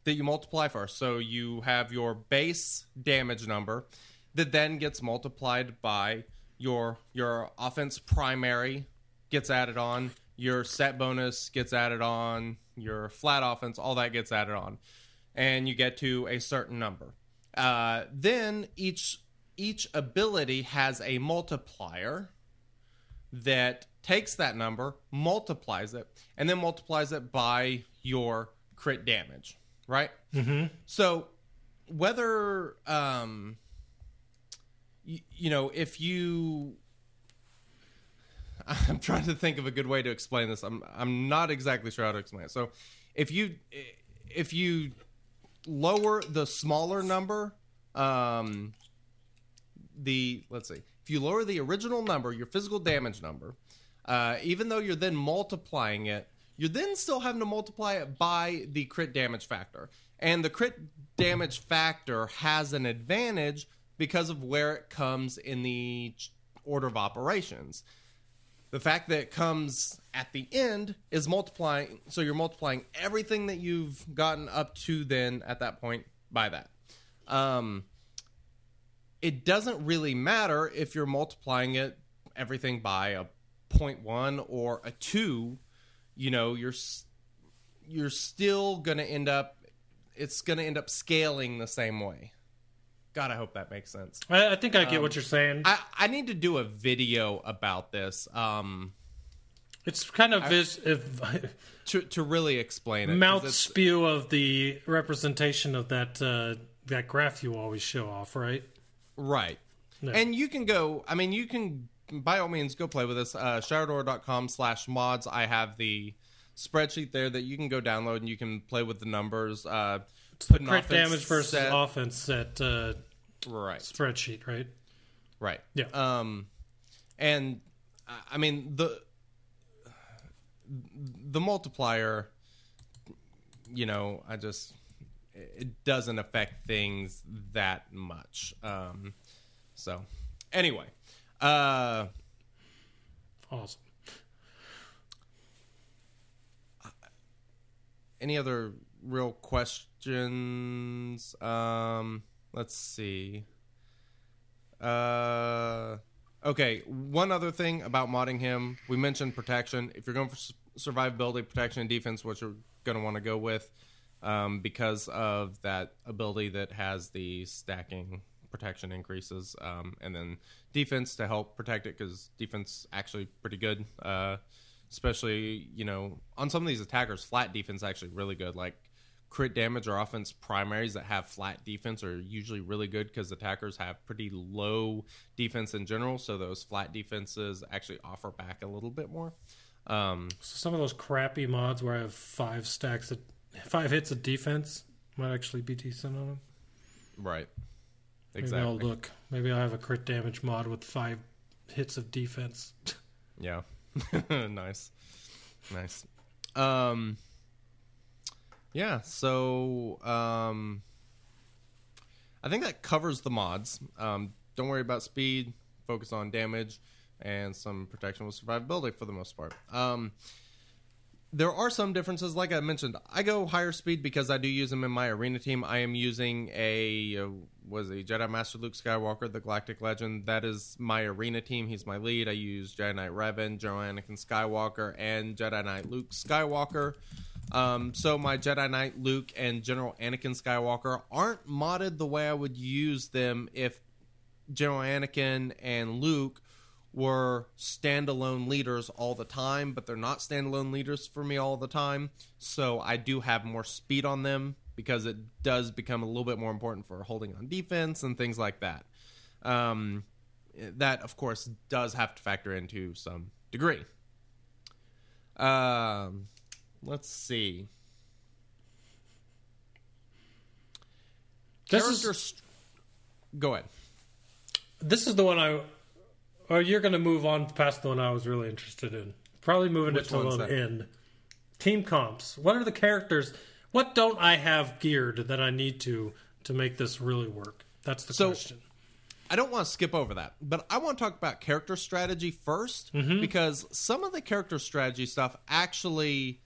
Speaker 2: that you multiply first. So you have your base damage number that then gets multiplied by your your offense primary gets added on, your set bonus gets added on, your flat offense, all that gets added on, and you get to a certain number. Uh, then each each ability has a multiplier that takes that number, multiplies it, and then multiplies it by your crit damage, right? Mm-hmm. So whether um, you, you know if you I'm trying to think of a good way to explain this. I'm I'm not exactly sure how to explain it. So if you if you lower the smaller number, um, the let's see, if you lower the original number, your physical damage number, uh, even though you're then multiplying it, you're then still having to multiply it by the crit damage factor. And the crit damage factor has an advantage because of where it comes in the order of operations. The fact that it comes at the end is multiplying, so you're multiplying everything that you've gotten up to then at that point by that. Um, it doesn't really matter if you're multiplying it everything by a 0.1 or a 2 you know you're you're still going to end up it's going to end up scaling the same way god i hope that makes sense
Speaker 1: I, I think I get what you're saying.
Speaker 2: i i need to do a video about this um
Speaker 1: it's kind of vis- if,
Speaker 2: to to really explain it
Speaker 1: mouth spew of the representation of that uh, that graph you always show off, right?
Speaker 2: Right.
Speaker 1: No.
Speaker 2: And you can go, I mean, you can, by all means, go play with this. Uh, Sharador.com slash mods. I have the spreadsheet there that you can go download and you can play with the numbers. Uh,
Speaker 1: Crit damage versus
Speaker 2: set-
Speaker 1: offense set uh,
Speaker 2: Right.
Speaker 1: spreadsheet, right?
Speaker 2: Right.
Speaker 1: Yeah.
Speaker 2: Um, and I- mean the the multiplier. You know, I just it doesn't affect things that much. Um, so anyway, uh,
Speaker 1: Awesome.
Speaker 2: any other real questions? Um, let's see. Uh, okay, one other thing about modding him. We mentioned protection. If you're going for survivability, protection, and defense, what you're going to want to go with, um, because of that ability that has the stacking protection increases, um, and then defense to help protect it because defense actually pretty good. Uh, especially you know on some of these attackers, flat defense actually really good. Like crit damage or offense primaries that have flat defense are usually really good because attackers have pretty low defense in general. So those flat defenses actually offer back a little bit more. Um,
Speaker 1: So some of those crappy mods where I have five stacks of five hits of defense might actually be decent on them.
Speaker 2: right.
Speaker 1: Maybe
Speaker 2: Exactly.
Speaker 1: I'll look. Maybe I'll have a crit damage mod with five hits of defense.
Speaker 2: Yeah. nice. Nice. Um Yeah, so um I think that covers the mods. Um don't worry about speed, focus on damage and some protection with survivability for the most part. Um there are some differences like I mentioned. I go higher speed because I do use them in my arena team. I am using a uh, was a Jedi Master Luke Skywalker, the Galactic Legend. That is my arena team. He's my lead. I use Jedi Knight Revan, General Anakin Skywalker, and Jedi Knight Luke Skywalker. Um, so my Jedi Knight Luke and General Anakin Skywalker aren't modded the way I would use them if General Anakin and Luke were standalone leaders all the time, but they're not standalone leaders for me all the time. So I do have more speed on them because it does become a little bit more important for holding on defense and things like that. Um, that, of course, does have to factor into some degree. Um, let's see.
Speaker 1: This
Speaker 2: Character
Speaker 1: is
Speaker 2: st- Go ahead.
Speaker 1: this is the one I. Oh, you're going to move on past the one I was really interested in. Probably moving
Speaker 2: Which
Speaker 1: it to the end. Team comps. What are the characters? What don't I have geared that I need to to make this really work? That's the
Speaker 2: So-
Speaker 1: question.
Speaker 2: I don't want to skip over that, but I want to talk about character strategy 1st mm-hmm. because some of the character strategy stuff actually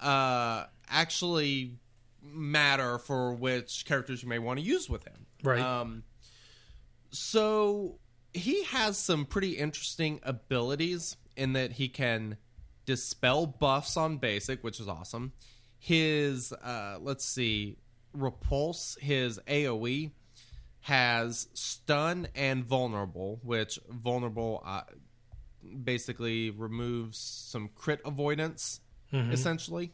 Speaker 2: uh, actually matter for which characters you may want to use with him.
Speaker 1: Right.
Speaker 2: Um, so he has some pretty interesting abilities in that he can dispel buffs on basic, which is awesome. His uh, let's see, repulse his AOE has stun and vulnerable, which vulnerable uh, basically removes some crit avoidance, essentially.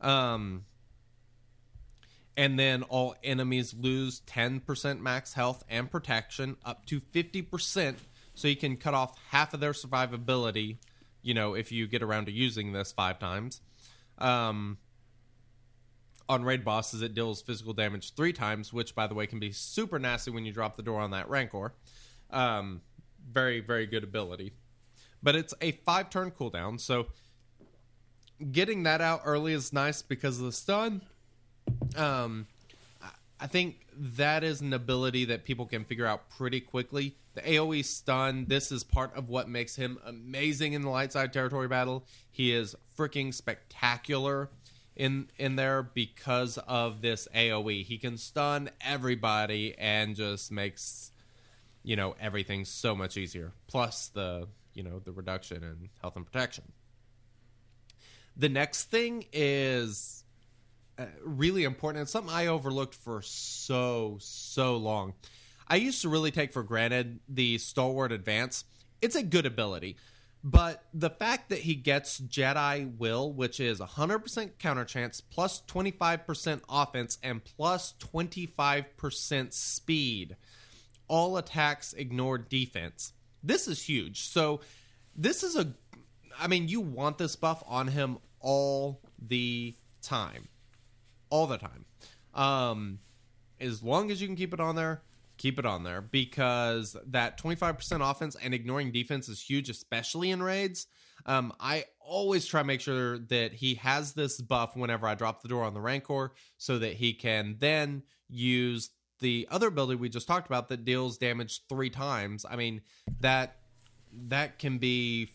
Speaker 2: Um, and then all enemies lose 10% max health and protection up to 50%, so you can cut off half of their survivability, you know, if you get around to using this five times. Um, on raid bosses, it deals physical damage three times, which, by the way, can be super nasty when you drop the door on that Rancor. Um, very, very good ability. but it's a five turn cooldown. So getting that out early is nice because of the stun. Um, I- think that is an ability that people can figure out pretty quickly. The AoE stun, this is part of what makes him amazing in the light side territory battle. He is freaking spectacular in in there because of this AoE. He can stun everybody and just makes you know everything so much easier. Plus the you know the reduction in health and protection. The next thing is uh, really important. It's something I overlooked for so so long. I used to really take for granted the stalwart advance. It's a good ability, but the fact that he gets Jedi Will, which is 100% counter chance, plus 25% offense, and plus 25% speed, all attacks ignore defense. This is huge. So, this is a. I mean, you want this buff on him all the time. All the time. Um, as long as you can keep it on there, keep it on there because that 25% offense and ignoring defense is huge, especially in raids. Um, I always try to make sure that he has this buff whenever I drop the door on the Rancor so that he can then use the other ability we just talked about that deals damage three times. I mean, that that can be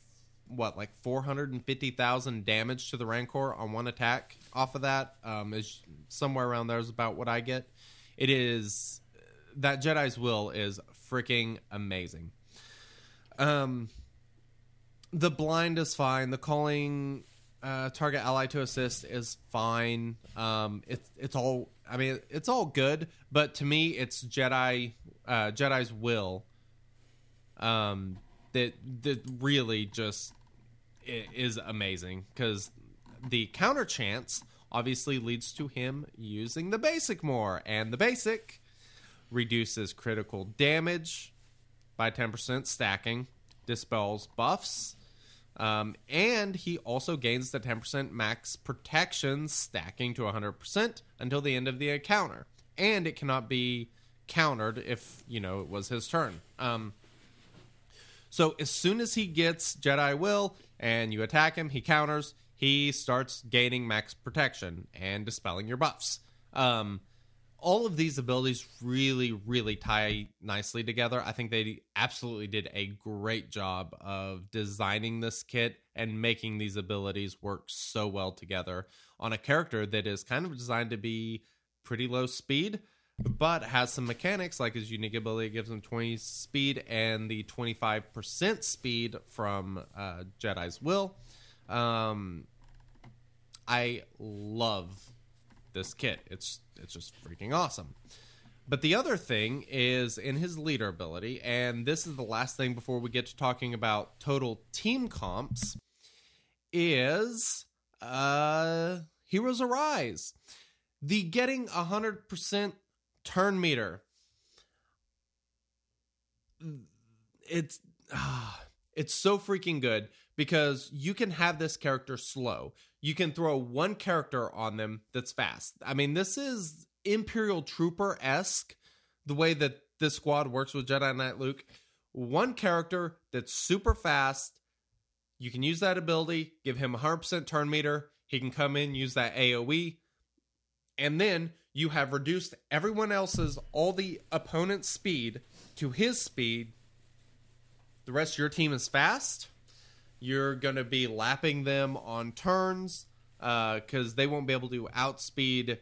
Speaker 2: what like 450,000 damage to the Rancor on one attack off of that um is somewhere around there is about what I get. It is that Jedi's will is freaking amazing. Um the blind is fine. The calling uh, target ally to assist is fine. Um, it's it's all. I mean, it's all good. But to me, it's Jedi uh, Jedi's will. Um, that that really just is amazing because the counter chance obviously leads to him using the basic more, and the basic reduces critical damage by 10% stacking, dispels buffs, um, and he also gains the 10% max protection stacking to 100% until the end of the encounter. And it cannot be countered if, you know, it was his turn. Um, so as soon as he gets Jedi Will and you attack him, he counters, he starts gaining max protection and dispelling your buffs. Um, all of these abilities really, really tie nicely together. I think they absolutely did a great job of designing this kit and making these abilities work so well together on a character that is kind of designed to be pretty low speed, but has some mechanics like his unique ability gives him 20 speed and the 25% speed from uh, Jedi's Will. Um, I love this kit. It's it's just freaking awesome. But the other thing is in his leader ability, and this is the last thing before we get to talking about total team comps, is uh Heroes Arise. The getting 100% turn meter. It's it's so freaking good because you can have this character slow. You can throw one character on them that's fast. I mean, this is Imperial Trooper esque the way that this squad works with Jedi Knight Luke. One character that's super fast. You can use that ability, give him 100% turn meter. He can come in, use that AoE. And then you have reduced everyone else's, all the opponent's speed to his speed. The rest of your team is fast. You're going to be lapping them on turns because they won't be able to outspeed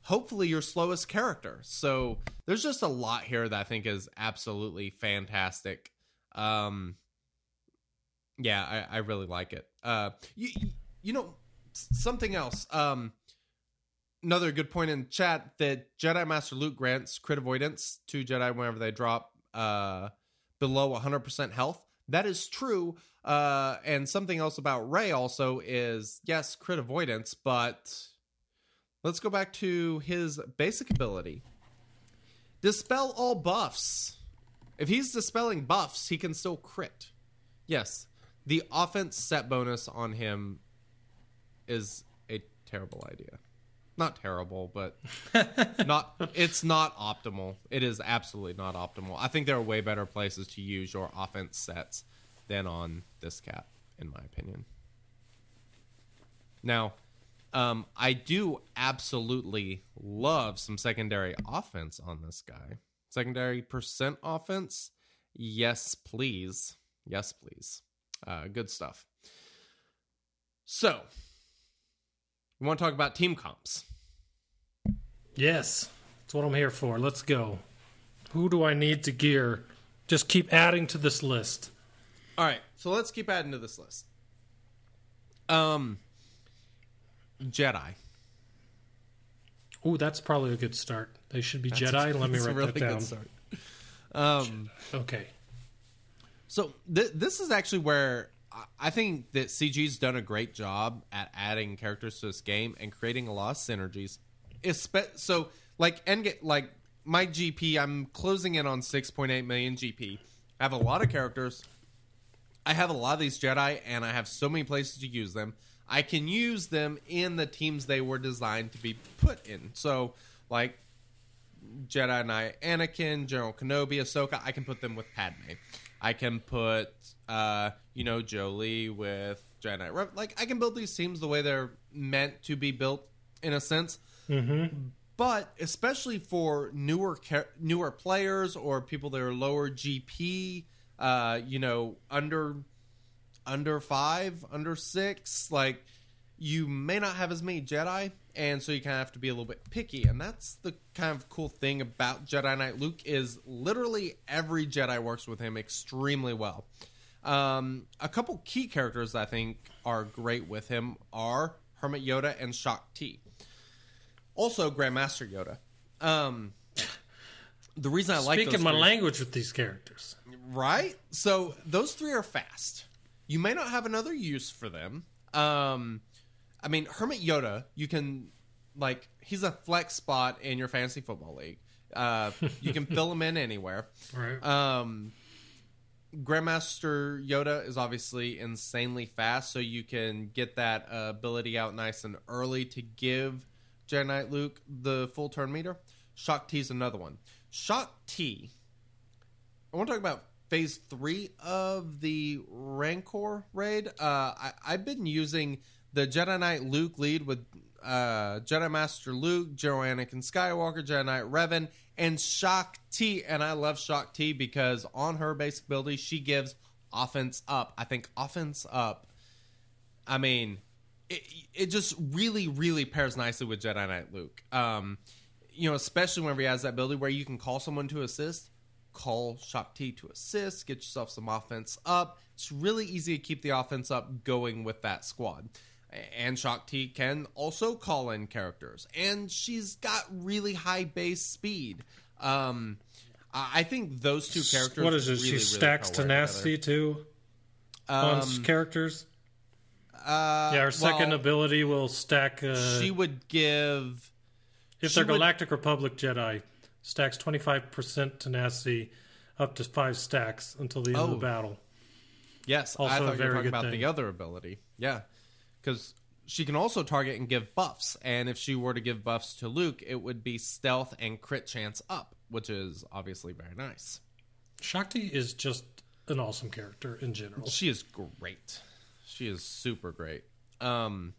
Speaker 2: hopefully your slowest character. So there's just a lot here that i think is absolutely fantastic. Um yeah i, I really like it. Uh you, you know something else. Um another good point in chat that jedi master luke grants crit avoidance to jedi whenever they drop uh below 100% health that is true. Uh, and something else about Rey also is yes, crit avoidance, but let's go back to his basic ability dispel all buffs. If he's dispelling buffs, he can still crit. Yes, the offense set bonus on him is a terrible idea. Not terrible, but not it's not optimal. It is absolutely not optimal. I think there are way better places to use your offense sets. than on this cap, in my opinion. Now, um, I do absolutely love some secondary offense on this guy. Secondary percent offense, yes, please, yes, please. Uh, good stuff. So, we want to talk about team comps.
Speaker 1: Yes, that's what I'm here for. Let's go. Who do I need to gear? Just keep adding to this list.
Speaker 2: All right, so let's keep adding to this list. Um, Jedi.
Speaker 1: Ooh, that's probably a good start. They should be
Speaker 2: That's-
Speaker 1: Jedi. Let me
Speaker 2: that's
Speaker 1: write
Speaker 2: really
Speaker 1: that
Speaker 2: good
Speaker 1: down.
Speaker 2: start. Um,
Speaker 1: Okay.
Speaker 2: so th- this is actually where I- think that CG's done a great job at adding characters to this game and creating a lot of synergies. Espe- so, like, Endgame, like my GP, I'm closing in on 6.8 million GP. I have a lot of characters. I have a lot of these Jedi, and I have so many places to use them. I can use them in the teams they were designed to be put in. So, like Jedi Knight Anakin, General Kenobi, Ahsoka, I can put them with Padme. I can put, uh, you know, Jolee with Jedi Knight. Like, I can build these teams the way they're meant to be built, in a sense. But especially for newer newer players or people that are lower GP, uh, you know, under under five, under six, like you may not have as many Jedi, and so you kind of have to be a little bit picky. And that's the kind of cool thing about Jedi Knight Luke is literally every Jedi works with him extremely well. Um, a couple key characters I think are great with him are Hermit Yoda and Shaak Ti. Also, Grandmaster Yoda. Um, the reason I like
Speaker 1: Speaking my
Speaker 2: three-
Speaker 1: language with these characters.
Speaker 2: right? So those three are fast. You may not have another use for them. Um, I mean, Hermit Yoda, you can like he's a flex spot in your fantasy football league. Uh, you can fill him in anywhere.
Speaker 1: Right.
Speaker 2: Um, Grandmaster Yoda is obviously insanely fast, so you can get that uh, ability out nice and early to give Jedi Knight Luke the full turn meter. Shaak Ti is another one. Shaak Ti. I want to talk about phase three of the Rancor raid. Uh, I, I've been using the Jedi Knight Luke lead with uh, Jedi Master Luke, General Anakin Skywalker, Jedi Knight Revan, and Shaak Ti. And I love Shaak Ti because on her basic ability, she gives offense up. I think offense up. I mean, it, it just really, really pairs nicely with Jedi Knight Luke. Um, you know, especially whenever he has that ability where you can call someone to assist, call Shaak Ti to assist, get yourself some offense up. It's really easy to keep the offense up going with that squad. And Shaak Ti can also call in characters, and she's got really high base speed. Um, I think those two characters.
Speaker 1: what is it?
Speaker 2: really,
Speaker 1: she stacks tenacity too on.
Speaker 2: Um,
Speaker 1: characters.
Speaker 2: uh,
Speaker 1: Yeah, her second
Speaker 2: well,
Speaker 1: ability will stack. Uh,
Speaker 2: she would give.
Speaker 1: if they're
Speaker 2: would-
Speaker 1: Galactic Republic Jedi, stacks twenty five percent tenacity, up to five stacks until the end of
Speaker 2: Oh.
Speaker 1: the battle.
Speaker 2: Yes,
Speaker 1: Also
Speaker 2: I thought you were talking about
Speaker 1: thing.
Speaker 2: the other ability. Yeah, because she can also target and give buffs, and if she were to give buffs to Luke, it would be stealth and crit chance up, which is obviously very nice.
Speaker 1: Shaak Ti is just an awesome character in general.
Speaker 2: She is great. She is super great. Um,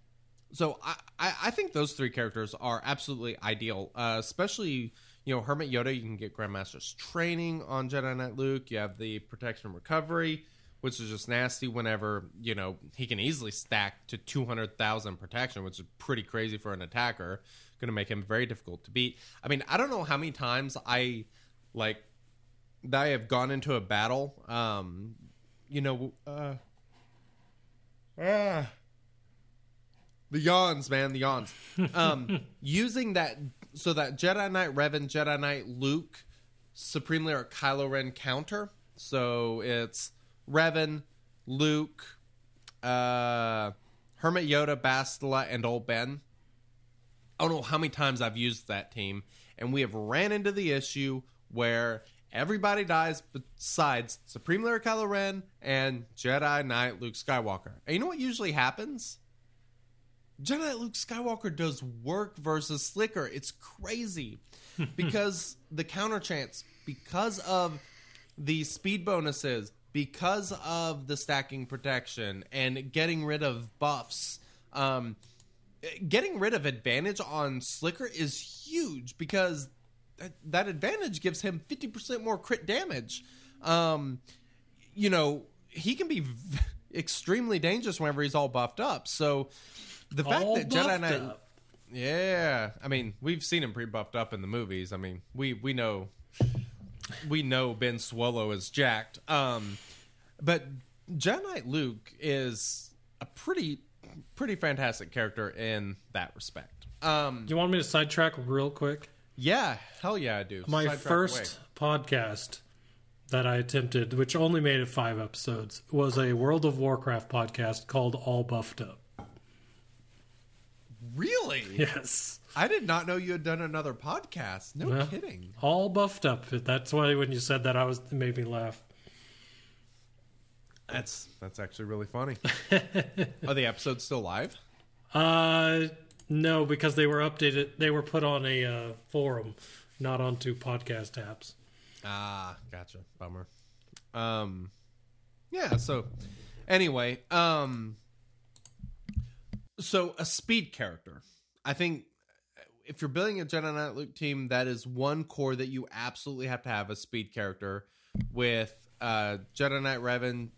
Speaker 2: so I, I, I think those three characters are absolutely ideal, uh, especially you know Hermit Yoda. You can get Grandmaster's training on Jedi Knight Luke. You have the protection and recovery, which is just nasty. Whenever you know he can easily stack to two hundred thousand protection, which is pretty crazy for an attacker. Going to make him very difficult to beat. I mean, I don't know how many times I like that I have gone into a battle. Um, you know, uh, ah, the yawns, man, the yawns. Um, using that so that Jedi Knight Revan, Jedi Knight Luke, Supreme Leader Kylo Ren counter. So it's Revan, Luke, uh, Hermit Yoda, Bastila, and Old Ben. I don't know how many times I've used that team, and we have ran into the issue where everybody dies besides Supreme Leader Kylo Ren and Jedi Knight Luke Skywalker. And you know what usually happens? Jedi Knight Luke Skywalker does work versus Slicker. It's crazy because the counter chance, because of the speed bonuses, because of the stacking protection and getting rid of buffs. Um, getting rid of advantage on Slicker is huge because that, that advantage gives him 50% more crit damage. Um, you know, he can be v- extremely dangerous whenever he's all buffed up. So the fact
Speaker 1: All
Speaker 2: that Jedi Knight.
Speaker 1: up.
Speaker 2: Yeah, I mean, we've seen him pre-buffed up in the movies. I mean, we we know we know Ben Solo is jacked. Um, but Jedi Knight Luke is a pretty pretty fantastic character in that respect. Um,
Speaker 1: Do you want me to sidetrack real quick?
Speaker 2: yeah, hell yeah, I do.
Speaker 1: My
Speaker 2: Sidetrack
Speaker 1: first podcast that I attempted, which only made it five episodes, was a World of Warcraft podcast called All Buffed Up.
Speaker 2: really.
Speaker 1: Yes.
Speaker 2: I did not know you had done another podcast. No kidding.
Speaker 1: All buffed up. That's why when you said that, I was it made me laugh.
Speaker 2: That's that's actually really funny. Are the episodes still live?
Speaker 1: Uh, no, because they were updated. They were put on a uh, forum, not onto podcast apps.
Speaker 2: Ah, gotcha. Bummer. Um, yeah. So, anyway, um, so a speed character. I think if you're building a Jedi Knight Luke team, that is one core that you absolutely have to have a speed character with uh, Jedi Knight Revan,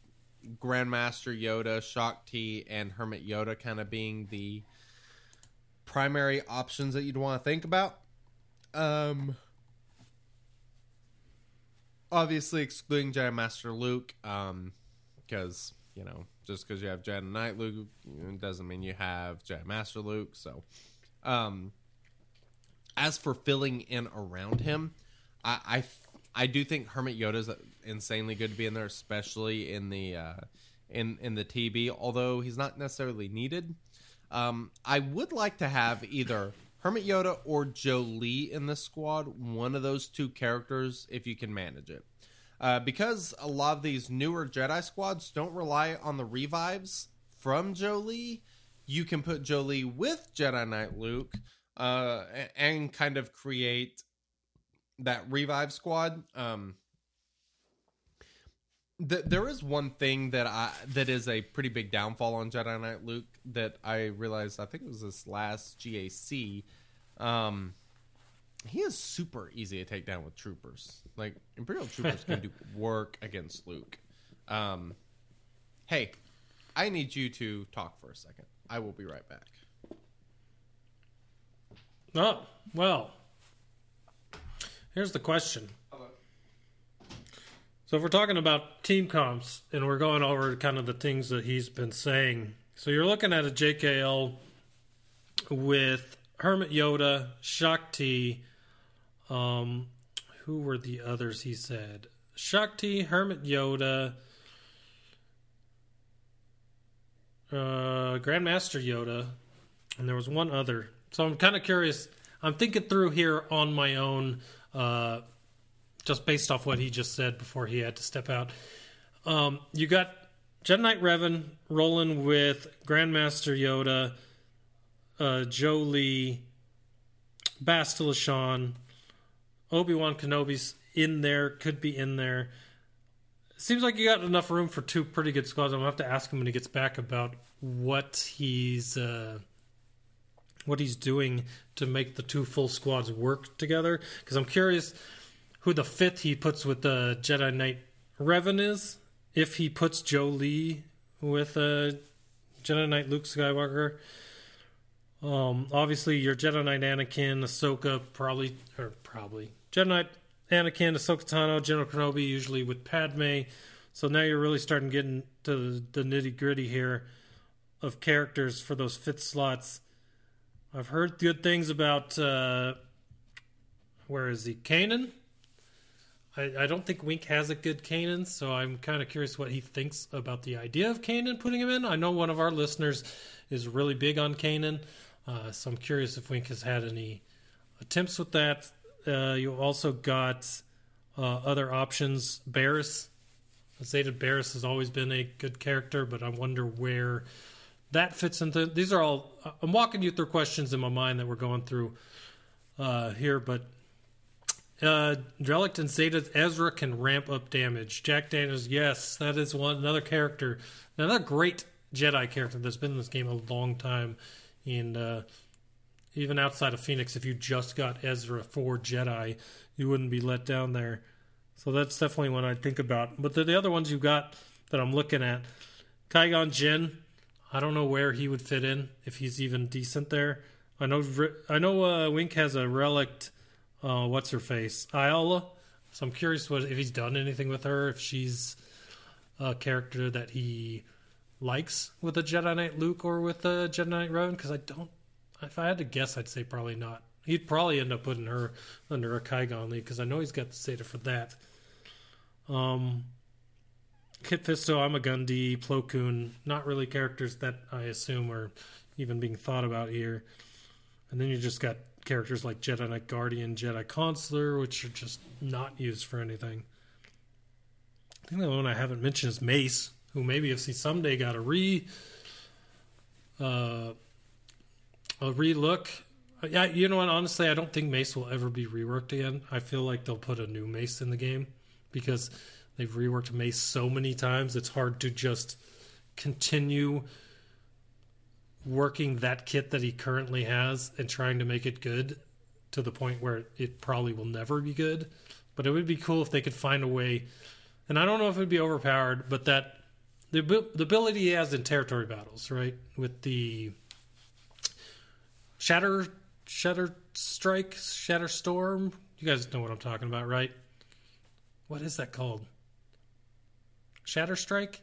Speaker 2: Grandmaster Yoda, Shaak Ti, and Hermit Yoda kind of being the primary options that you'd want to think about. Um, obviously excluding Jedi Master Luke, um, because you know just because you have Jedi Knight Luke doesn't mean you have Jedi Master Luke. So, um, as for filling in around him, I I, I do think Hermit Yoda is insanely good to be in there, especially in the uh, in in the TB. Although he's not necessarily needed. Um, I would like to have either Hermit Yoda or Jolee in the squad. One of those two characters, if you can manage it. Uh, because a lot of these newer Jedi squads don't rely on the revives from Jolee, you can put Jolee with Jedi Knight Luke uh, and kind of create that revive squad. Um, th- there is one thing that I that is a pretty big downfall on Jedi Knight Luke that I realized. I think it was this last GAC. Um, he is super easy to take down with troopers. Like Imperial troopers can do work against Luke. Um, hey, I need you to talk for a second. I will be right back.
Speaker 1: Oh well. Here's the question. So if we're talking about team comps and we're going over kind of the things that he's been saying, so you're looking at a JKL with Hermit Yoda, Shaak Ti, um, who were the others he said? Shaak Ti, Hermit Yoda, uh, Grandmaster Yoda, and there was one other. So I'm kind of curious. I'm thinking through here on my own, uh, just based off what he just said before he had to step out. Um, you got Jedi Knight Revan rolling with Grandmaster Yoda, uh, Jolee, Bastila Shan, Obi Wan Kenobi's in there, could be in there. Seems like you got enough room for two pretty good squads. I'm gonna have to ask him when he gets back about what he's uh, what he's doing to make the two full squads work together. Because I'm curious who the fifth he puts with the Jedi Knight Revan is. If he puts Jolee with uh, Jedi Knight Luke Skywalker. Um, obviously, your Jedi Knight Anakin, Ahsoka, probably, or probably. Jedi Knight Anakin, Ahsoka Tano, General Kenobi, usually with Padme. So now you're really starting getting to the nitty gritty here of characters for those fifth slots. I've heard good things about, uh, where is he? Kanan? I, I don't think Wink has a good Kanan, so I'm kind of curious what he thinks about the idea of Kanan putting him in. I know one of our listeners is really big on Kanan, uh, so I'm curious if Wink has had any attempts with that. Uh, you also got uh, other options. Barris, Zeta Barris has always been a good character, but I wonder where that fits into. These are all. I'm walking you through questions in my mind that we're going through uh, here, but Uh, and Zeta's Ezra can ramp up damage. Jack Daniels, yes, that is one another character, another great Jedi character that's been in this game a long time, and uh, even outside of Phoenix, if you just got Ezra for Jedi, you wouldn't be let down there. So that's definitely one I think about. But the, the other ones you've got that I'm looking at, Qui-Gon I don't know where he would fit in if he's even decent there. I know I know uh, Wink has a relic. Uh, what's her face? Aayla. So I'm curious what if he's done anything with her. If she's a character that he likes with a Jedi Knight Luke or with a Jedi Knight Revan. Because I don't. If I had to guess, I'd say probably not. He'd probably end up putting her under a Qui-Gon lead because I know he's got the Zeta for that. Um, Kit Fisto, Ima-Gun Di, Plo Koon, not really characters that I assume are even being thought about here. And then you just got characters like Jedi Knight Guardian, Jedi Consular, which are just not used for anything. I think the one I haven't mentioned is Mace, who maybe if he someday got a re uh, a relook. Yeah, you know what? Honestly, I don't think Mace will ever be reworked again. I feel like they'll put a new Mace in the game because they've reworked Mace so many times. It's hard to just continue working that kit that he currently has and trying to make it good to the point where it probably will never be good. But it would be cool if they could find a way. And I don't know if it would be overpowered, but that the the ability he has in territory battles, right, with the shatter shatter strike, shatter storm. You guys know what I'm talking about, right? What is that called? Shatter strike.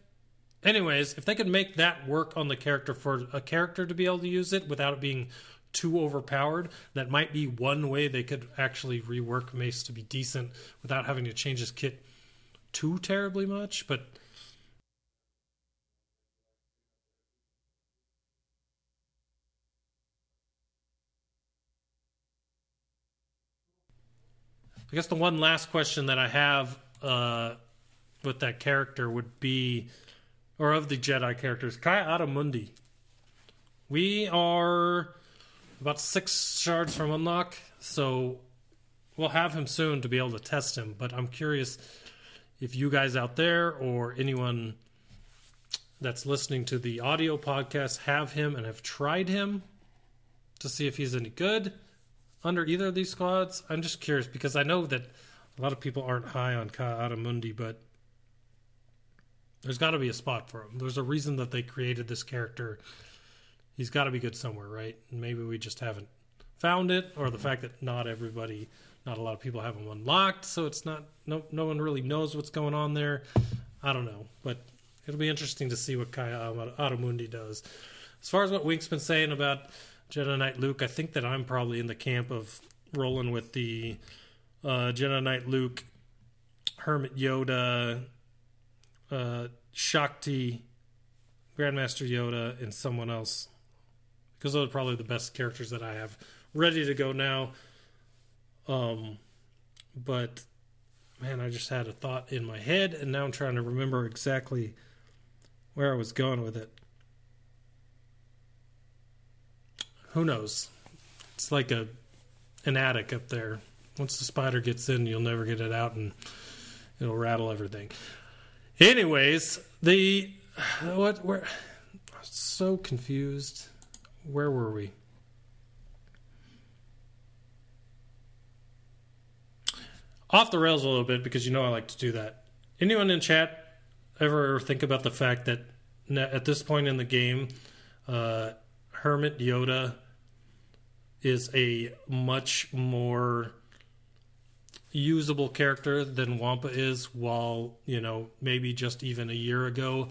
Speaker 1: Anyways, if they could make that work on the character for a character to be able to use it without it being too overpowered, that might be one way they could actually rework Mace to be decent without having to change his kit too terribly much. But I guess the one last question that I have uh, with that character would be, or of the Jedi characters, Ki-Adi-Mundi. We are about six shards from unlock, so we'll have him soon to be able to test him. But I'm curious if you guys out there or anyone that's listening to the audio podcast have him and have tried him to see if he's any good under either of these squads. I'm just curious because I know that a lot of people aren't high on Ki-Adi-Mundi, but there's got to be a spot for him. There's a reason that they created this character. He's got to be good somewhere, right? Maybe we just haven't found it, or the fact that not everybody, not a lot of people have him unlocked, so it's not no no one really knows what's going on there. I don't know, but it'll be interesting to see what Ki-Adi-Mundi does. As far as what Wink's been saying about Jedi Knight Luke, I think that I'm probably in the camp of rolling with the uh, Jedi Knight Luke, Hermit Yoda, uh, Shaak Ti, Grandmaster Yoda, and someone else. Because those are probably the best characters that I have ready to go now. Um, but man, I just had a thought in my head, and now I'm trying to remember exactly where I was going with it. Who knows? It's like a an attic up there. Once the spider gets in, you'll never get it out, and it'll rattle everything. Anyways, the what? Where? So confused. Where were we? Off the rails a little bit because you know I like to do that. Anyone in chat ever think about the fact that at this point in the game, uh, Hermit Yoda is a much more usable character than Wampa is, while, you know, maybe just even a year ago,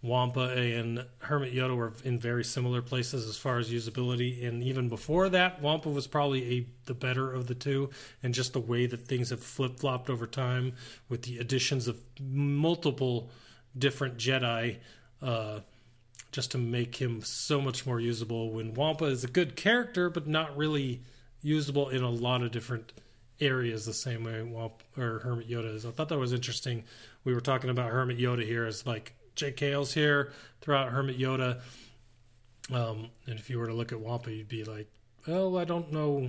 Speaker 1: Wampa and Hermit Yoda were in very similar places as far as usability. And even before that, Wampa was probably a, the better of the two. And just the way that things have flip flopped over time with the additions of multiple different Jedi. Uh, just to make him so much more usable when Wampa is a good character but not really usable in a lot of different areas the same way Wampa or Hermit Yoda is. I thought that was interesting. We were talking about Hermit Yoda here as like JKL's here throughout Hermit Yoda. Um, and if you were to look at Wampa, you'd be like, "Oh, I don't know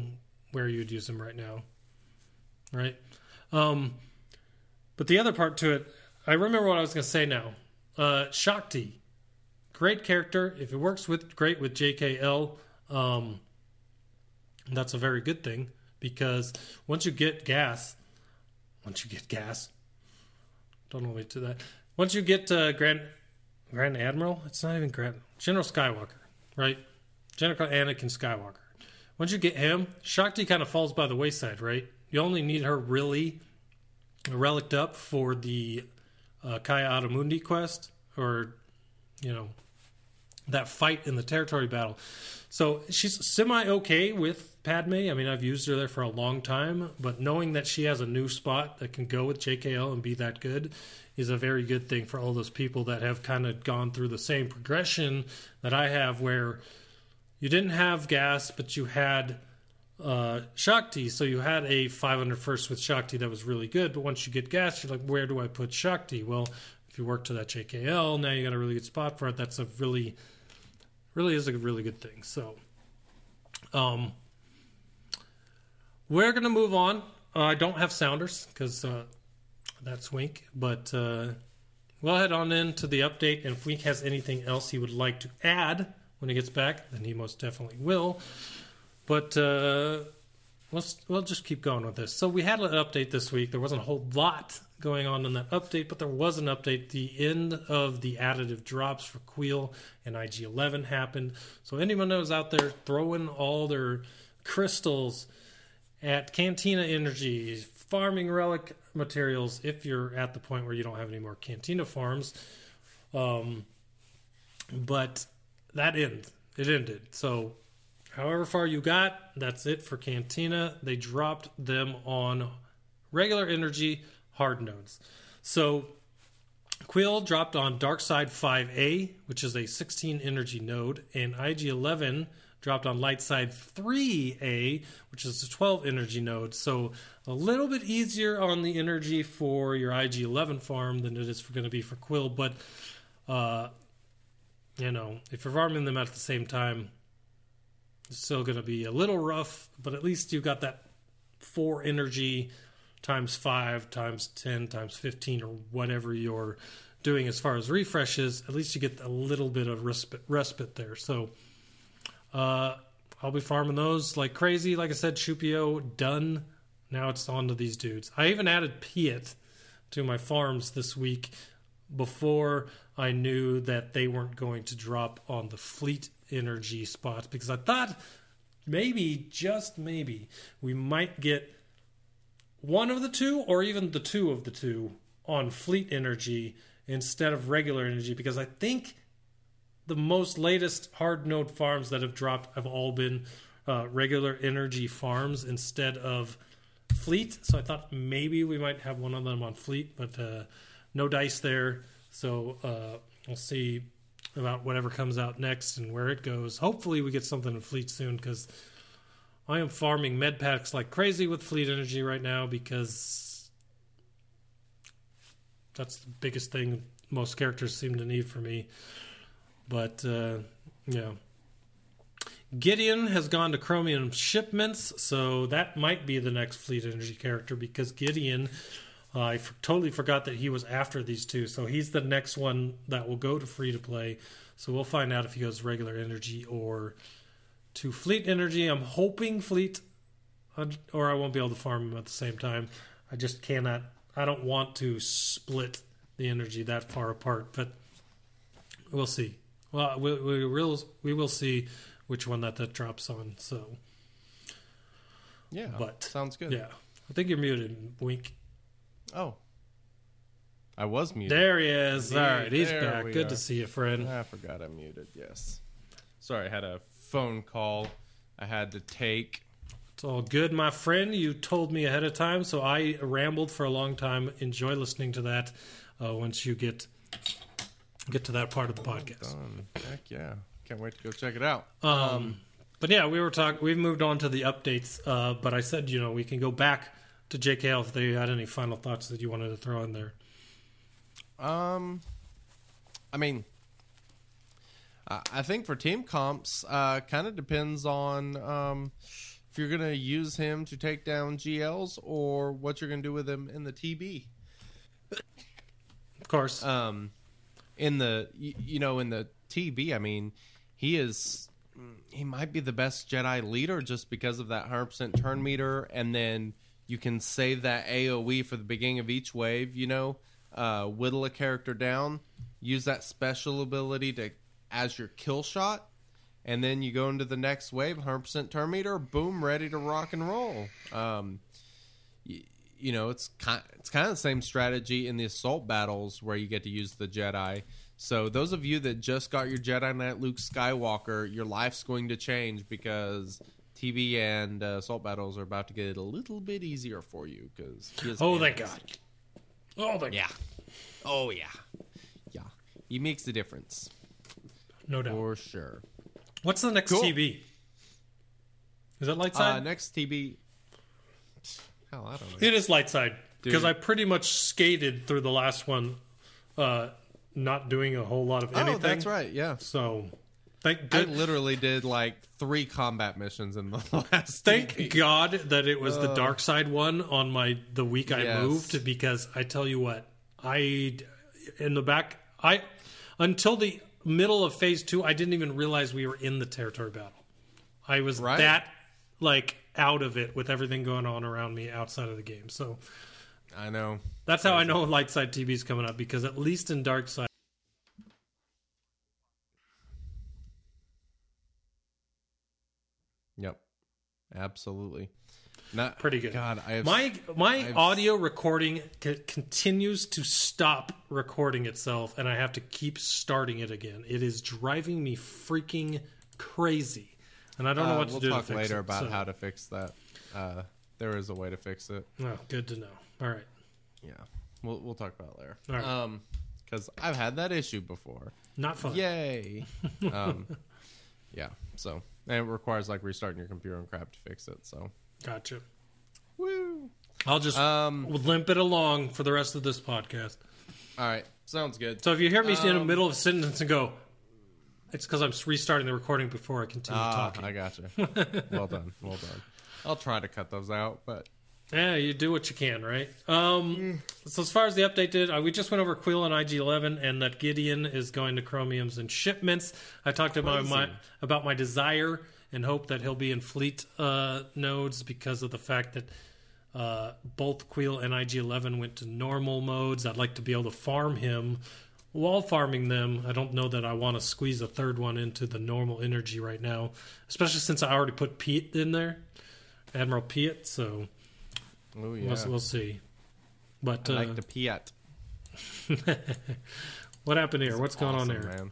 Speaker 1: where you'd use him right now." right? Um, but the other part to it, I remember what I was going to say now. Uh, Shaak Ti, great character. If it works with great with JKL, um, that's a very good thing because once you get gas, once you get gas, don't know to that. Once you get uh, Grand Grand Admiral, it's not even Grand General Skywalker, right? General Anakin Skywalker. Once you get him, Shaak Ti kind of falls by the wayside, right? You only need her really relicked up for the uh, Ki-Adi-Mundi quest, or you know that fight in the territory battle. So she's semi okay with Padme. I mean, I've used her there for a long time, but knowing that she has a new spot that can go with JKL and be that good is a very good thing for all those people that have kind of gone through the same progression that I have, where you didn't have gas, but you had uh, Shaak Ti. So you had a 500 first with Shaak Ti that was really good. But once you get gas, you're like, where do I put Shaak Ti? Well, if you work to that JKL, now you got a really good spot for it. That's a really, really is a really good thing. So, um, we're gonna move on. Uh, I don't have sounders because uh, that's Wink, but uh, we'll head on into the update. And if Wink has anything else he would like to add when he gets back, then he most definitely will. But uh, let's we'll just keep going with this. So we had an update this week. There wasn't a whole lot going on in that update, but there was an update. The end of the additive drops for Kuiil and IG11 happened. So anyone that was out there throwing all their crystals at Cantina Energy, farming relic materials, if you're at the point where you don't have any more Cantina farms, um, but that ended. It ended. So however far you got, that's it for Cantina. They dropped them on regular energy hard nodes. So Kuiil dropped on Dark Side 5A, which is a 16 energy node, and IG11 dropped on Light Side 3A, which is a 12 energy node. So a little bit easier on the energy for your IG11 farm than it is going to be for Kuiil, but uh, you know, if you're farming them at the same time, it's still going to be a little rough, but at least you've got that four energy times five times 10 times 15 or whatever you're doing as far as refreshes. At least you get a little bit of respite, respite there. So uh, I'll be farming those like crazy. Like I said, Chewpio done. Now it's on to these dudes. I even added Piet to my farms this week before I knew that they weren't going to drop on the fleet energy spots because I thought maybe, just maybe, we might get one of the two or even the two of the two on fleet energy instead of regular energy because I think the most latest hard node farms that have dropped have all been uh, regular energy farms instead of fleet. So I thought maybe we might have one of them on fleet, but uh, no dice there. So uh, we'll see about whatever comes out next and where it goes. Hopefully, we get something in fleet soon because I am farming med packs like crazy with fleet energy right now because that's the biggest thing most characters seem to need for me. But uh, yeah. Gideon has gone to Chromium shipments, so that might be the next Fleet Energy character because Gideon, uh, I f- totally forgot that he was after these two. So he's the next one that will go to free to play. So we'll find out if he goes regular energy or to Fleet Energy. I'm hoping Fleet, or I won't be able to farm him at the same time. I just cannot. I don't want to split the energy that far apart, but we'll see. Well, we, we will we will see which one that that drops on. So
Speaker 2: Yeah,
Speaker 1: But,
Speaker 2: sounds good.
Speaker 1: yeah, I think you're muted. Wink.
Speaker 2: Oh, I was muted.
Speaker 1: There he is. All right, he's
Speaker 2: There
Speaker 1: back. Good
Speaker 2: are.
Speaker 1: to see you, friend.
Speaker 2: I forgot I'm muted. Yes. Sorry, I had a phone call I had to take.
Speaker 1: It's all good, my friend. You told me ahead of time, so I rambled for a long time. Enjoy listening to that uh, once you get get to that part of the podcast.
Speaker 2: Done. Heck yeah! Can't wait to go check it out.
Speaker 1: Um, but yeah, we were talking. We've moved on to the updates. Uh, but I said, you know, we can go back to JKL if they had any final thoughts that you wanted to throw in there.
Speaker 2: Um, I mean, I I think for team comps, uh, kind of depends on um, if you're gonna use him to take down GLs or what you're gonna do with him in the TB.
Speaker 1: Of course.
Speaker 2: Um, in the you, know in the TB, I mean, he is he might be the best Jedi leader just because of that hundred percent turn meter, and then you can save that AOE for the beginning of each wave. You know, uh, whittle a character down, use that special ability to as your kill shot, and then you go into the next wave, hundred percent turn meter, boom, ready to rock and roll. Um, you know, it's kind it's kind of the same strategy in the assault battles where you get to use the Jedi. So those of you that just got your Jedi Knight Luke Skywalker, your life's going to change because TV and uh, assault battles are about to get a little bit easier for you because
Speaker 1: oh, thank God. Oh, thank
Speaker 2: yeah, oh yeah, yeah, he makes a difference
Speaker 1: No doubt.
Speaker 2: for sure.
Speaker 1: What's the next
Speaker 2: Cool.
Speaker 1: TB? Is it light side?
Speaker 2: Uh, next TB, hell, I don't know.
Speaker 1: It is light side because I pretty much skated through the last one, uh, not doing a whole lot of anything.
Speaker 2: Oh, that's right. Yeah,
Speaker 1: So, thank
Speaker 2: I
Speaker 1: good,
Speaker 2: literally did like three combat missions in the last.
Speaker 1: thank. God that it was the dark side one on my the week I
Speaker 2: Yes.
Speaker 1: moved because I tell you what, I in the back I until the middle of phase two I didn't even realize we were in the territory battle. I was
Speaker 2: Right.
Speaker 1: that like out of it with everything going on around me outside of the game. So
Speaker 2: I know.
Speaker 1: That's how I know light side TV is coming up because at least in dark side.
Speaker 2: Yep. Absolutely. Not
Speaker 1: Pretty good.
Speaker 2: God, I have
Speaker 1: My my
Speaker 2: I've-
Speaker 1: audio recording c- continues to stop recording itself, and I have to keep starting it again. It is driving me freaking crazy, and I don't know
Speaker 2: uh,
Speaker 1: what to
Speaker 2: we'll
Speaker 1: do.
Speaker 2: talk
Speaker 1: to fix
Speaker 2: later
Speaker 1: it,
Speaker 2: about
Speaker 1: so-
Speaker 2: how to fix that. Uh, there is a way to fix it.
Speaker 1: Oh, good to know. All right,
Speaker 2: Yeah, we'll we'll talk about it later.
Speaker 1: All right.
Speaker 2: Um, because I've had that issue before.
Speaker 1: not fun.
Speaker 2: Yay. um, yeah. So and it requires like restarting your computer and crap to fix it. So
Speaker 1: Gotcha.
Speaker 2: woo.
Speaker 1: I'll just
Speaker 2: Um,
Speaker 1: limp it along for the rest of this podcast.
Speaker 2: All right. Sounds good.
Speaker 1: So if you hear me in the
Speaker 2: Um,
Speaker 1: middle of a sentence and go, it's because I'm restarting the recording before I continue
Speaker 2: Ah,
Speaker 1: talking.
Speaker 2: I gotcha. well done. Well done. I'll try to cut those out, but
Speaker 1: Yeah, you do what you can, right? Um, so as far as the update did, uh, we just went over Kuiil and IG11, and that Gideon is going to Chromiums and shipments. I talked about my about my desire and hope that he'll be in fleet uh, nodes because of the fact that uh, both Kuiil and IG11 went to normal modes. I'd like to be able to farm him while farming them. I don't know that I want to squeeze a third one into the normal energy right now, especially since I already put Piet in there, Admiral Piet. So
Speaker 2: oh yeah,
Speaker 1: we'll, we'll see. But
Speaker 2: I
Speaker 1: uh,
Speaker 2: like the Piat.
Speaker 1: what happened here? What's going on
Speaker 2: Awesome,
Speaker 1: there?
Speaker 2: man.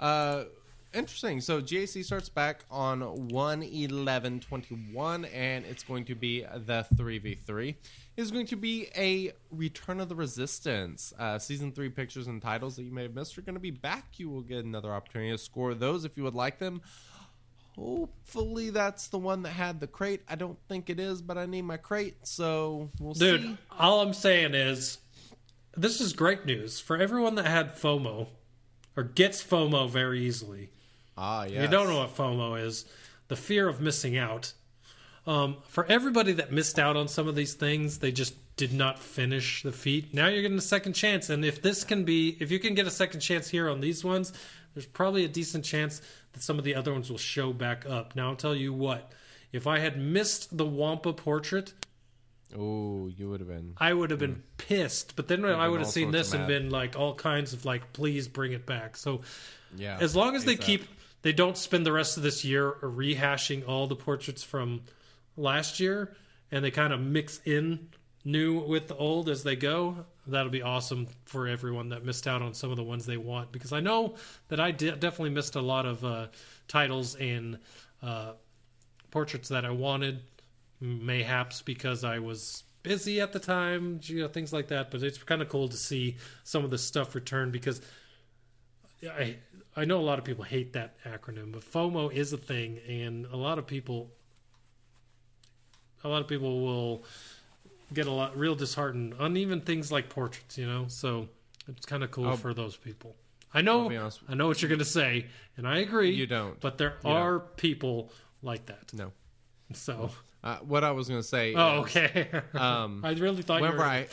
Speaker 2: Uh, interesting. So GAC starts back on one eleven twenty one, and it's going to be the three v three. Is going to be a Return of the Resistance. Uh, season three pictures and titles that you may have missed are going to be back. You will get another opportunity to score those if you would like them. Hopefully that's the one that had the crate. I don't think it is, but I need my crate, so we'll
Speaker 1: Dude,
Speaker 2: see.
Speaker 1: Dude, all I'm saying is this is great news for everyone that had FOMO or gets FOMO very easily.
Speaker 2: Ah, yeah.
Speaker 1: You don't know what FOMO is the fear of missing out. Um, for everybody that missed out on some of these things, they just did not finish the feat. Now you're getting a second chance, and if this can be, if you can get a second chance here on these ones, there's probably a decent chance that some of the other ones will show back up. Now I'll tell you what: if I had missed the Wampa portrait,
Speaker 2: Oh, you would have been.
Speaker 1: I would have been pissed. But then I would have seen this and been like all kinds of like, please bring it back. So
Speaker 2: Yeah.
Speaker 1: as long as they
Speaker 2: ASAP.
Speaker 1: keep they don't spend the rest of this year rehashing all the portraits from last year and they kind of mix in new with the old as they go. That'll be awesome for everyone that missed out on some of the ones they want because i know that i de- definitely missed a lot of uh, titles and uh, portraits that i wanted mayhaps because i was busy at the time you know, things like that but it's kind of cool to see some of the stuff return because I I know a lot of people hate that acronym, but FOMO is a thing, and a lot of people a lot of people will get a lot real disheartened on even things like portraits, you know. So it's kind of cool
Speaker 2: I'll-
Speaker 1: for those people. I know I know what you're going to say, and I agree.
Speaker 2: You don't.
Speaker 1: but there
Speaker 2: You don't.
Speaker 1: are people like that.
Speaker 2: No.
Speaker 1: So,
Speaker 2: Uh, what I was going to say.
Speaker 1: oh,
Speaker 2: is,
Speaker 1: okay.
Speaker 2: Um,
Speaker 1: I really thought you
Speaker 2: whenever
Speaker 1: were.
Speaker 2: I,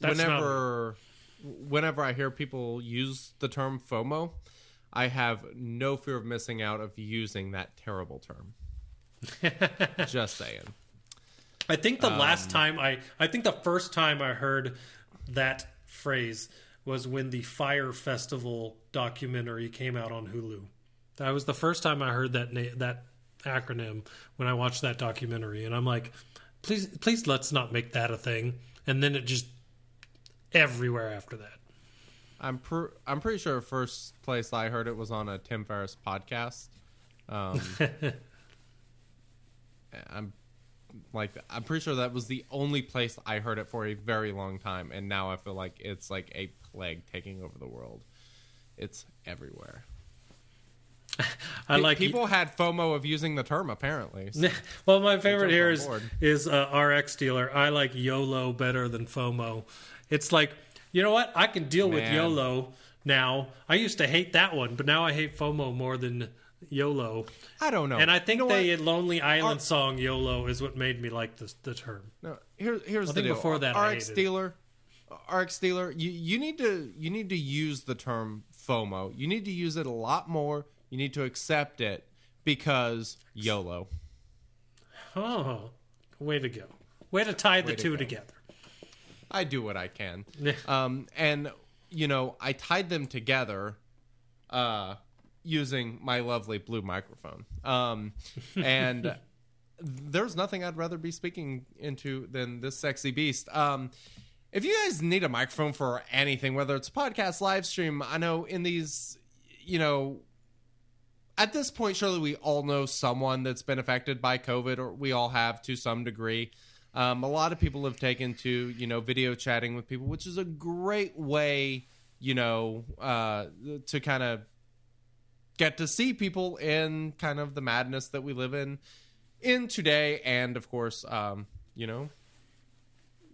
Speaker 1: That's not-
Speaker 2: whenever, whenever I hear people use the term FOMO, I have no fear of missing out of using that terrible term. Just saying.
Speaker 1: I think the
Speaker 2: Um,
Speaker 1: last time I, I think the first time I heard that phrase was when the Fire Festival documentary came out on Hulu. That was the first time I heard that na- that acronym when I watched that documentary, and I'm like, please, please, let's not make that a thing. And then it just everywhere after that.
Speaker 2: I'm pr- I'm pretty sure the first place I heard it was on a Tim Ferriss podcast. Um, I'm like I'm pretty sure that was the only place I heard it for a very long time, and now I feel like it's like a plague taking over the world. It's everywhere.
Speaker 1: I like
Speaker 2: people had FOMO of using the term apparently. So-
Speaker 1: well, my favorite here is is uh, RX dealer. I like YOLO better than FOMO. It's like you know what? I can deal with YOLO now. I used to hate that one, but now I hate FOMO more than YOLO.
Speaker 2: I don't know,
Speaker 1: And I think
Speaker 2: You know
Speaker 1: the? Lonely Island
Speaker 2: R-
Speaker 1: song YOLO is what made me like the the term.
Speaker 2: No, here, here's
Speaker 1: I
Speaker 2: the deal.
Speaker 1: before that
Speaker 2: RX
Speaker 1: hated
Speaker 2: dealer, RX dealer, you you need to you need to use the term FOMO. You need to use it a lot more. You need to accept it because YOLO.
Speaker 1: Oh, way to go! Way to tie the
Speaker 2: to
Speaker 1: two
Speaker 2: go.
Speaker 1: together.
Speaker 2: I do what I can. Um, and you know, I tied them together, uh, using my lovely blue microphone. Um, and there's nothing I'd rather be speaking into than this sexy beast. Um, if you guys need a microphone for anything, whether it's a podcast, live stream, I know in these, you know, at this point, surely we all know someone that's been affected by COVID, or we all have to some degree. Um, a lot of people have taken to you know video chatting with people, which is a great way, you know, uh, to kind of get to see people in kind of the madness that we live in in today, and of course, um, you know,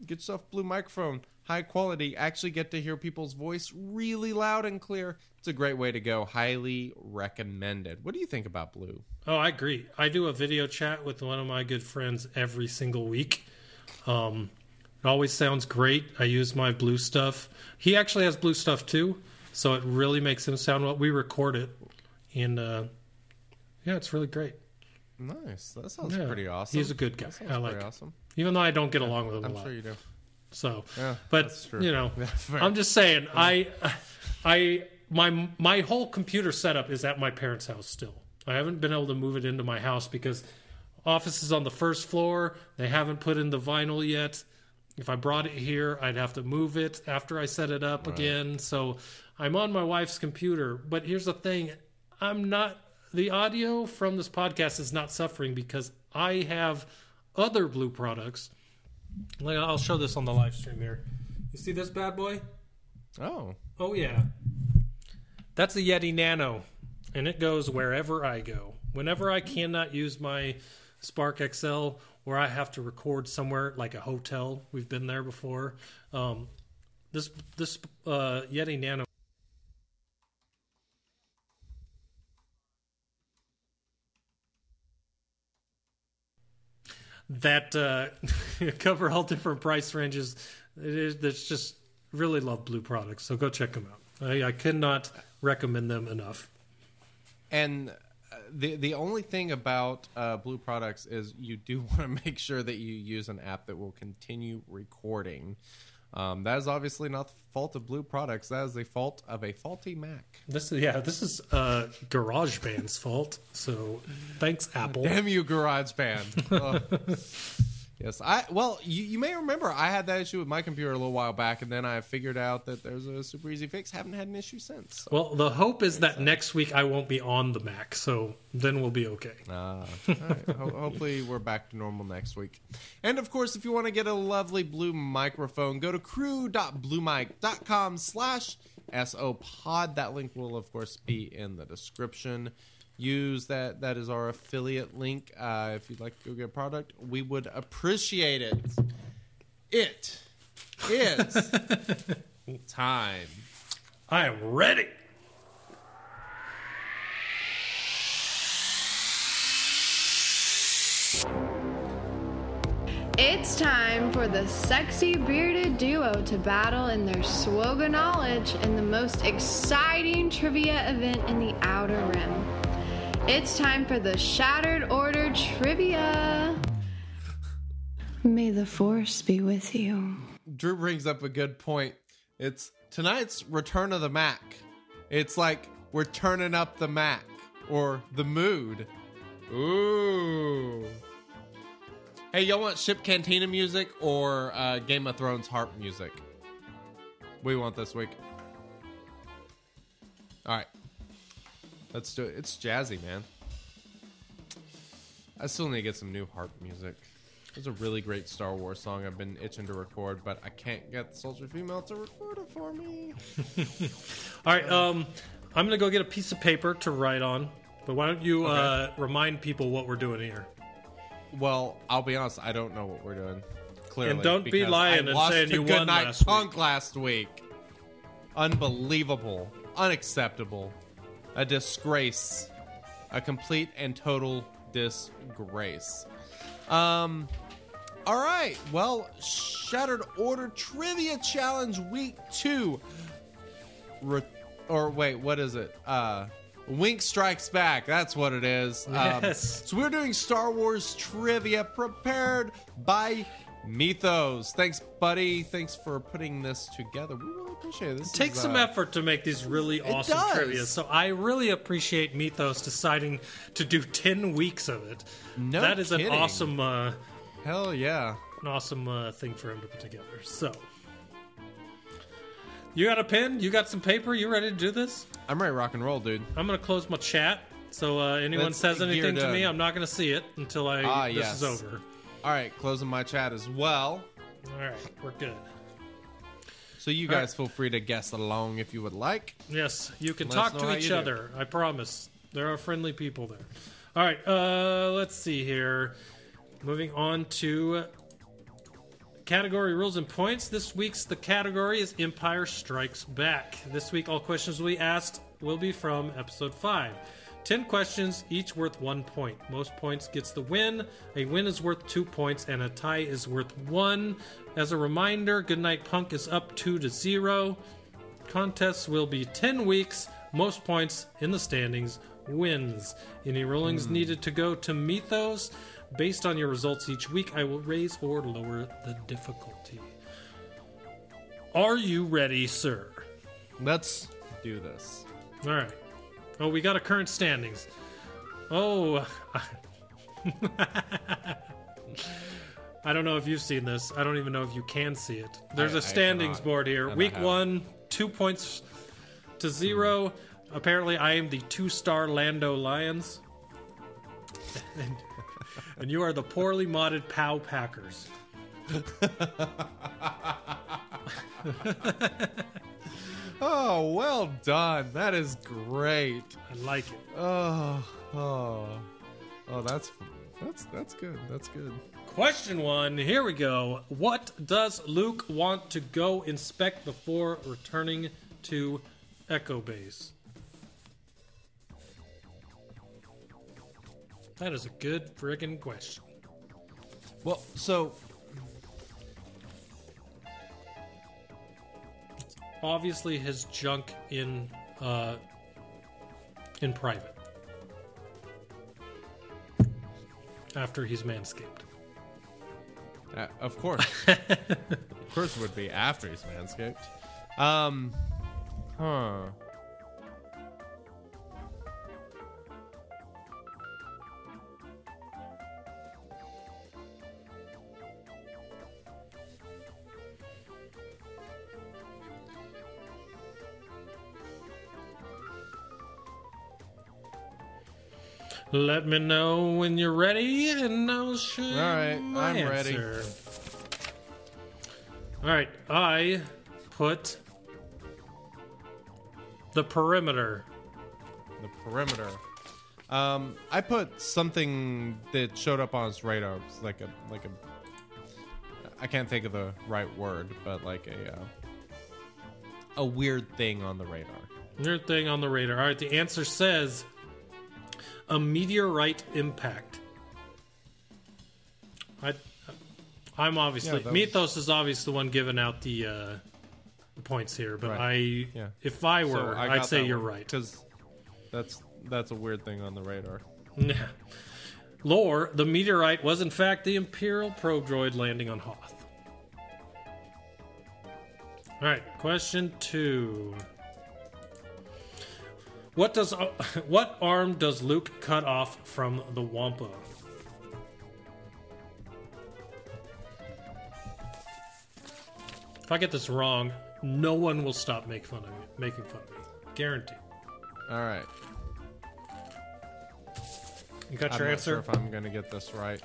Speaker 2: get yourself blue microphone, high quality. Actually, get to hear people's voice really loud and clear. It's a great way to go. Highly recommended. What do you think about blue?
Speaker 1: Oh, I agree. I do a video chat with one of my good friends every single week. Um, it always sounds great. I use my blue stuff. He actually has blue stuff too, so it really makes him sound well. We record it, and uh, yeah, it's really great.
Speaker 2: Nice. That sounds
Speaker 1: Yeah.
Speaker 2: pretty awesome.
Speaker 1: He's a good guy. I like
Speaker 2: awesome.
Speaker 1: Even though I don't get along with him
Speaker 2: I'm
Speaker 1: lot.
Speaker 2: sure you do.
Speaker 1: So,
Speaker 2: Yeah,
Speaker 1: but you know. I'm just saying, I, I, my my whole computer setup is at my parents' house still. I haven't been able to move it into my house because office is on the first floor. They haven't put in the vinyl yet. If I brought it here, I'd have to move it after I set it up again. So I'm on my wife's computer. But here's the thing: I'm not. The audio from this podcast is not suffering because I have other blue products like, I'll show this on the live stream here. You see this bad boy?
Speaker 2: Oh,
Speaker 1: Oh yeah. That's a Yeti Nano, and it goes wherever I go. Whenever I cannot use my Spark XL, or I have to record somewhere like a hotel, we've been there before. Um, this this uh, Yeti Nano. That uh, cover all different price ranges. It is. It's just really love Blue products, so go check them out. I, I cannot recommend them enough.
Speaker 2: and uh, the the only thing about uh, Blue products is you do want to make sure that you use an app that will continue recording. Um, that is obviously not the fault of Blue products. That is the fault of a faulty Mac.
Speaker 1: This is yeah. This is uh, GarageBand's fault. So thanks, Apple.
Speaker 2: Damn you, GarageBand. Yes, I well, you, you may remember I had that issue with my computer a little while back, and then I figured out that there's a super easy fix. Haven't had an issue since. So.
Speaker 1: Well, the hope is that next week I won't be on the Mac, so then we'll be okay.
Speaker 2: Ah, all right. Ho- hopefully, we're back to normal next week. And of course, if you want to get a lovely blue microphone, go to crew.bluemic.com slash SOPod. That link will, of course, be in the description. Use that. That is our affiliate link. Uh, if you'd like to go get a product, we would appreciate it. It is time.
Speaker 1: I am ready.
Speaker 3: It's time for the sexy bearded duo to battle in their SWGOH knowledge in the most exciting trivia event in the Outer Rim. It's time for the Shattered Order Trivia. May the Force be with you.
Speaker 2: Drew brings up a good point. It's tonight's Return of the Mac. It's like we're turning up the Mac or the mood. Ooh. Hey, y'all want Ship Cantina music or uh, Game of Thrones harp music? We want this week. All right. Let's do it. It's jazzy, man. I still need to get some new harp music. There's a really great Star Wars song I've been itching to record, but I can't get the Soldier Female to record it for me.
Speaker 1: All right, um, I'm gonna go get a piece of paper to write on. But why don't you uh, remind people what we're doing here?
Speaker 2: Well, I'll be honest, I don't know what we're doing. Clearly,
Speaker 1: And don't be lying
Speaker 2: I
Speaker 1: and saying you won last week.
Speaker 2: Punk last week. Unbelievable, unacceptable, a disgrace, a complete and total disgrace. Um. All right. Well, Shattered Order Trivia Challenge Week Two. Re- or wait, what is it? Uh, Wink Strikes Back. That's what it is. Um,
Speaker 1: Yes.
Speaker 2: so we're doing Star Wars trivia prepared by Mythos. Thanks, buddy. Thanks for putting this together. We really appreciate it. This
Speaker 1: It takes
Speaker 2: is,
Speaker 1: some
Speaker 2: uh,
Speaker 1: effort to make these really awesome
Speaker 2: does.
Speaker 1: trivia. So I really appreciate Mythos deciding to do ten weeks of it.
Speaker 2: No
Speaker 1: that is
Speaker 2: kidding.
Speaker 1: an awesome, uh,
Speaker 2: Hell yeah.
Speaker 1: an awesome uh, thing for him to put together. So. You got a pen? You got some paper? You ready to do this?
Speaker 2: I'm ready to rock and roll, dude.
Speaker 1: I'm gonna close my chat. So uh, anyone
Speaker 2: Let's
Speaker 1: says anything to me. I'm not gonna see it until I
Speaker 2: Ah,
Speaker 1: this
Speaker 2: yes.
Speaker 1: is over.
Speaker 2: All right, closing my chat as well.
Speaker 1: All right, we're good.
Speaker 2: So you
Speaker 1: All right.
Speaker 2: guys feel free to guess along if you would like.
Speaker 1: Yes, you can
Speaker 2: Let
Speaker 1: talk to each
Speaker 2: you do.
Speaker 1: other. I promise. There are friendly people there. All right, uh, let's see here. Moving on to category rules and points. This week's the category is Empire Strikes Back. This week, all questions we asked will be from episode five. Ten questions, each worth one point. Most points gets the win. A win is worth two points, and a tie is worth one. As a reminder, Goodnight Punk is up two to zero. Contests will be 10 weeks. Most points in the standings wins. Any rulings hmm. needed to go to Mythos. Based on your results each week, I will raise or lower the difficulty. Are you ready, sir?
Speaker 2: Let's do this.
Speaker 1: All right. Oh, we got a current standings. Oh. I don't know if you've seen this. I don't even know if you can see it. There's
Speaker 2: I-
Speaker 1: a standings
Speaker 2: cannot.
Speaker 1: board here. Week
Speaker 2: haven't.
Speaker 1: one, two points to zero. Apparently, I am the two star Lando Lions. and, and you are the poorly modded POW Packers.
Speaker 2: Oh, well done. That is great.
Speaker 1: I like it.
Speaker 2: Oh, oh, oh. That's that's that's good. That's good.
Speaker 1: Question one, here we go. What does Luke want to go inspect before returning to Echo Base? That is a good friggin' question.
Speaker 2: Well, so
Speaker 1: Obviously, his junk in uh, in private after he's manscaped.
Speaker 2: uh, of course, of course, it would be after he's manscaped. Um, huh.
Speaker 1: Let me know when you're ready, and I'll show you
Speaker 2: All right,
Speaker 1: my
Speaker 2: I'm ready.
Speaker 1: All right, I put the perimeter.
Speaker 2: The perimeter. Um, I put something that showed up on his radar. It's like a like a. I can't think of the right word, but like a uh, a weird thing on the radar.
Speaker 1: Weird thing on the radar. All right, the answer says a meteorite impact. I I'm obviously
Speaker 2: Yeah,
Speaker 1: Mythos is obviously the one giving out the, uh, the points here, but
Speaker 2: Right.
Speaker 1: I,
Speaker 2: Yeah.
Speaker 1: if I
Speaker 2: So
Speaker 1: were,
Speaker 2: I
Speaker 1: I'd say you're right.
Speaker 2: because that's that's a weird thing on the radar.
Speaker 1: Yeah. Lore: The meteorite was in fact the Imperial probe droid landing on Hoth. All right, question two. What does uh, what arm does Luke cut off from the Wampa? If I get this wrong, no one will stop make fun of me, making fun of me. Guaranteed.
Speaker 2: All right.
Speaker 1: You got
Speaker 2: I'm
Speaker 1: your
Speaker 2: not
Speaker 1: answer?
Speaker 2: sure if I'm gonna get this right.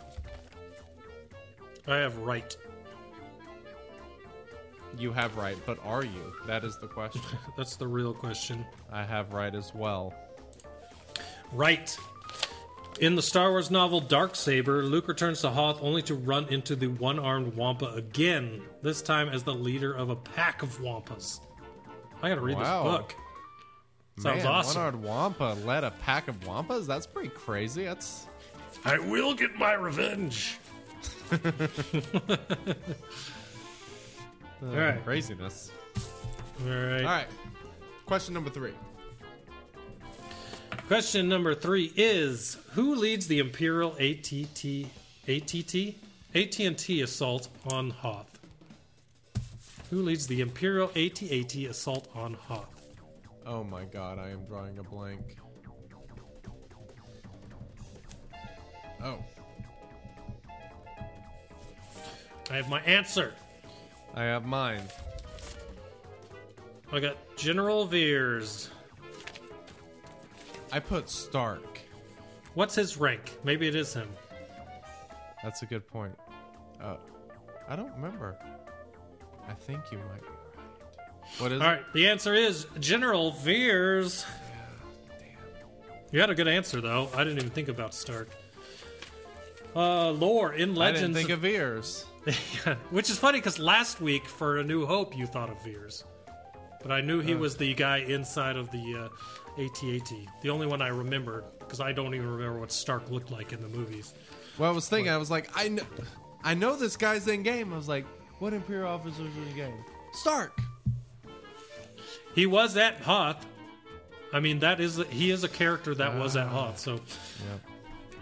Speaker 1: I have right.
Speaker 2: You have right, but are you? That is the question.
Speaker 1: That's the real question.
Speaker 2: I have right as well.
Speaker 1: Right. In the Star Wars novel Darksaber, Luke returns to Hoth only to run into the one armed Wampa again, this time as the leader of a pack of Wampas. I gotta read
Speaker 2: Wow.
Speaker 1: this book. Sounds
Speaker 2: Man,
Speaker 1: awesome.
Speaker 2: One-eyed Wampa led a pack of Wampas. That's pretty crazy. That's
Speaker 1: I will get my revenge.
Speaker 2: uh,
Speaker 1: right.
Speaker 2: craziness.
Speaker 1: All right.
Speaker 2: All right. Question number three.
Speaker 1: Question number three is Who leads the Imperial ATT, ATT? AT&T assault on Hoth? Who leads the Imperial AT-AT assault on Hoth?
Speaker 2: Oh my god, I am drawing a blank. Oh,
Speaker 1: I have my answer.
Speaker 2: I have mine.
Speaker 1: I got General Veers.
Speaker 2: I put Starck.
Speaker 1: What's his rank? Maybe it is him.
Speaker 2: That's a good point. Uh, I don't remember. I think you might be right. What is
Speaker 1: All right, the answer is General Veers. You had a good answer though. I didn't even think about Starck. Uh, lore in
Speaker 2: it? I
Speaker 1: Legends,
Speaker 2: didn't think of Veers.
Speaker 1: which is funny because last week for A New Hope you thought of Veers, but I knew he was the guy inside of the uh, AT-AT. The only one I remembered because I don't even remember what Starck looked like in the movies.
Speaker 2: Well, I was thinking, I was like, I know, I know this guy's in game. I was like, what Imperial officers are in game? Starck.
Speaker 1: He was at Hoth. I mean, that is he is a character that was at Hoth. So,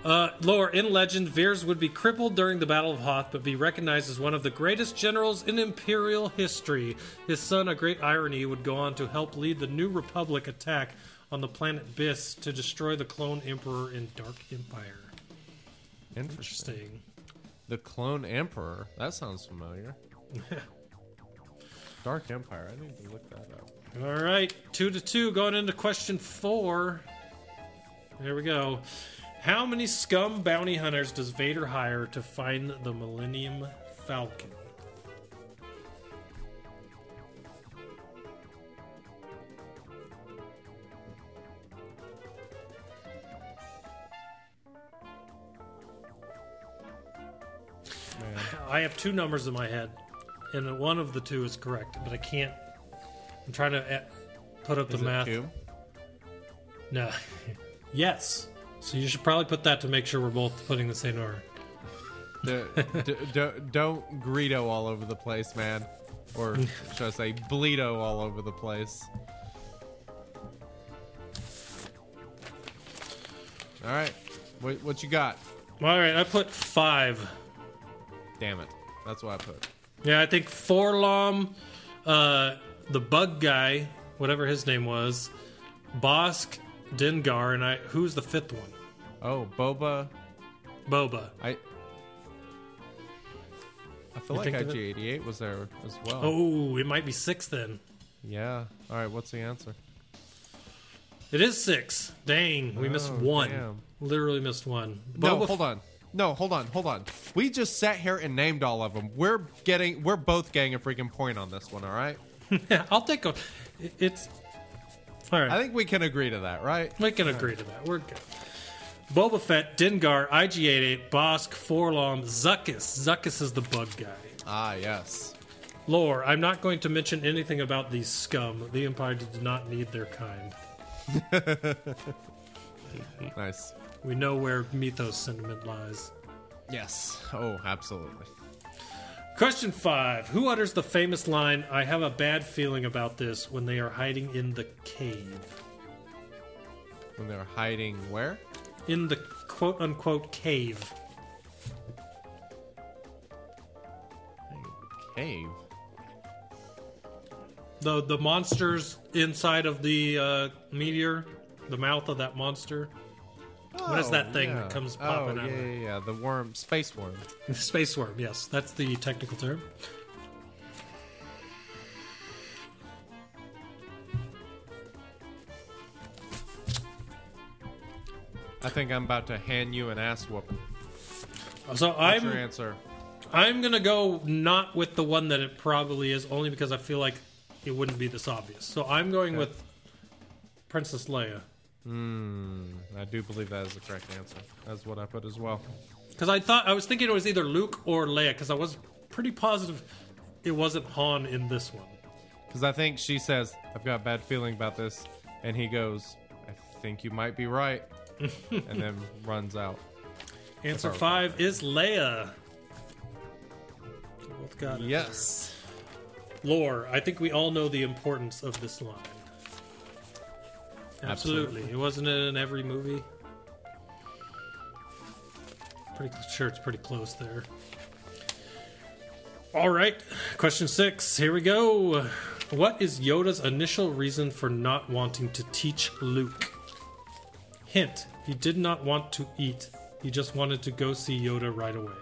Speaker 1: uh, lore in legend, Veers would be crippled during the Battle of Hoth, but be recognized as one of the greatest generals in Imperial history. His son, a great irony, would go on to help lead the New Republic attack on the planet Byss to destroy the clone Emperor in Dark Empire.
Speaker 2: Interesting.
Speaker 1: Interesting.
Speaker 2: The Clone Emperor. That sounds familiar. Dark Empire. I need to look that up.
Speaker 1: All right, two to two, going into question four. There we go. How many scum bounty hunters does Vader hire to find the Millennium Falcon? I have two numbers in my head, and one of the two is correct, but I can't. I'm trying to uh, put up
Speaker 2: Is
Speaker 1: the math.
Speaker 2: two?
Speaker 1: No. yes. So you should probably put that to make sure we're both putting the same order.
Speaker 2: D- d- d- don't Greedo all over the place, man. Or should I say, Bleedo all over the place. All right, what, what you got?
Speaker 1: All right, I put five.
Speaker 2: Damn it, that's what I put.
Speaker 1: Yeah, I think 4-LOM, uh, the bug guy, whatever his name was, Bosk, Dengar, and I. Who's the fifth one?
Speaker 2: Oh, Boba.
Speaker 1: Boba.
Speaker 2: I. I feel
Speaker 1: You
Speaker 2: like
Speaker 1: think of it?
Speaker 2: IG88 was there as well.
Speaker 1: Oh, it might be six then.
Speaker 2: Yeah. All right. What's the answer?
Speaker 1: It is six. Dang, we
Speaker 2: oh, missed
Speaker 1: one.
Speaker 2: damn.
Speaker 1: Literally missed one.
Speaker 2: No, hold on. No, hold on, hold on. We just sat here and named all of them. We're getting, we're both getting a freaking point on this one. All right.
Speaker 1: Yeah, I'll take a. It's all right.
Speaker 2: I think we can agree to that, right?
Speaker 1: we can agree to that. We're good. Boba Fett, Dengar, IG88, Bosk, 4-LOM, Zuckuss. Zuckuss is the bug guy.
Speaker 2: Ah, yes.
Speaker 1: Lore, I'm not going to mention anything about these scum. The Empire did not need their kind.
Speaker 2: Nice.
Speaker 1: We know where Mythos sentiment lies.
Speaker 2: Yes. Oh, absolutely.
Speaker 1: Question five. Who utters the famous line, I have a bad feeling about this, when they are hiding in the cave?
Speaker 2: When they're hiding where?
Speaker 1: In the quote unquote cave.
Speaker 2: Cave.
Speaker 1: The, the monsters inside of the uh, meteor, the mouth of that monster. What is oh, that
Speaker 2: Oh,
Speaker 1: thing
Speaker 2: yeah.
Speaker 1: that comes
Speaker 2: oh,
Speaker 1: popping
Speaker 2: yeah,
Speaker 1: out
Speaker 2: yeah, yeah, the worm, space worm.
Speaker 1: Space worm, yes. That's the technical term.
Speaker 2: I think I'm about to hand you an ass whooping.
Speaker 1: So
Speaker 2: What's
Speaker 1: I'm your
Speaker 2: answer?
Speaker 1: I'm gonna go not with the one that it probably is, only because I feel like it wouldn't be this obvious. So I'm going
Speaker 2: Okay.
Speaker 1: with Princess Leia
Speaker 2: Hmm. I do believe that is the correct answer. That's what I put as well.
Speaker 1: because I thought I was thinking it was either Luke or Leia because I was pretty positive it wasn't Han in this one.
Speaker 2: Because I think she says, I've got a bad feeling about this. And he goes, I think you might be right. and then runs out.
Speaker 1: Answer five is Leia. We Both got it.
Speaker 2: Yes.
Speaker 1: Lore. I think we all know the importance of this line. Absolutely.
Speaker 2: Absolutely.
Speaker 1: It wasn't in every movie. Pretty sure it's pretty close there. All right. Question six. Here we go. What is Yoda's initial reason for not wanting to teach Luke? Hint. He did not want to eat. He just wanted to go see Yoda right away.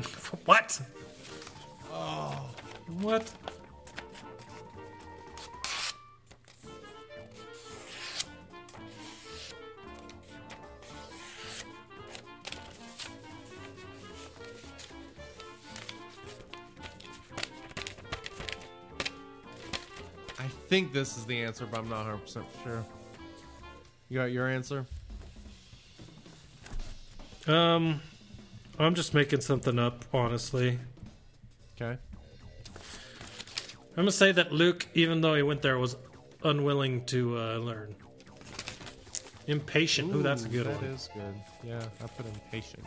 Speaker 1: What? Oh. What?
Speaker 2: Think this is the answer, but I'm not 100% sure. You got your answer?
Speaker 1: Um, I'm just making something up, honestly.
Speaker 2: Okay.
Speaker 1: I'm gonna say that Luke, even though he went there, was unwilling to uh, learn. Impatient. Ooh, that's a good
Speaker 2: That
Speaker 1: one.
Speaker 2: is good. Yeah, I put impatient.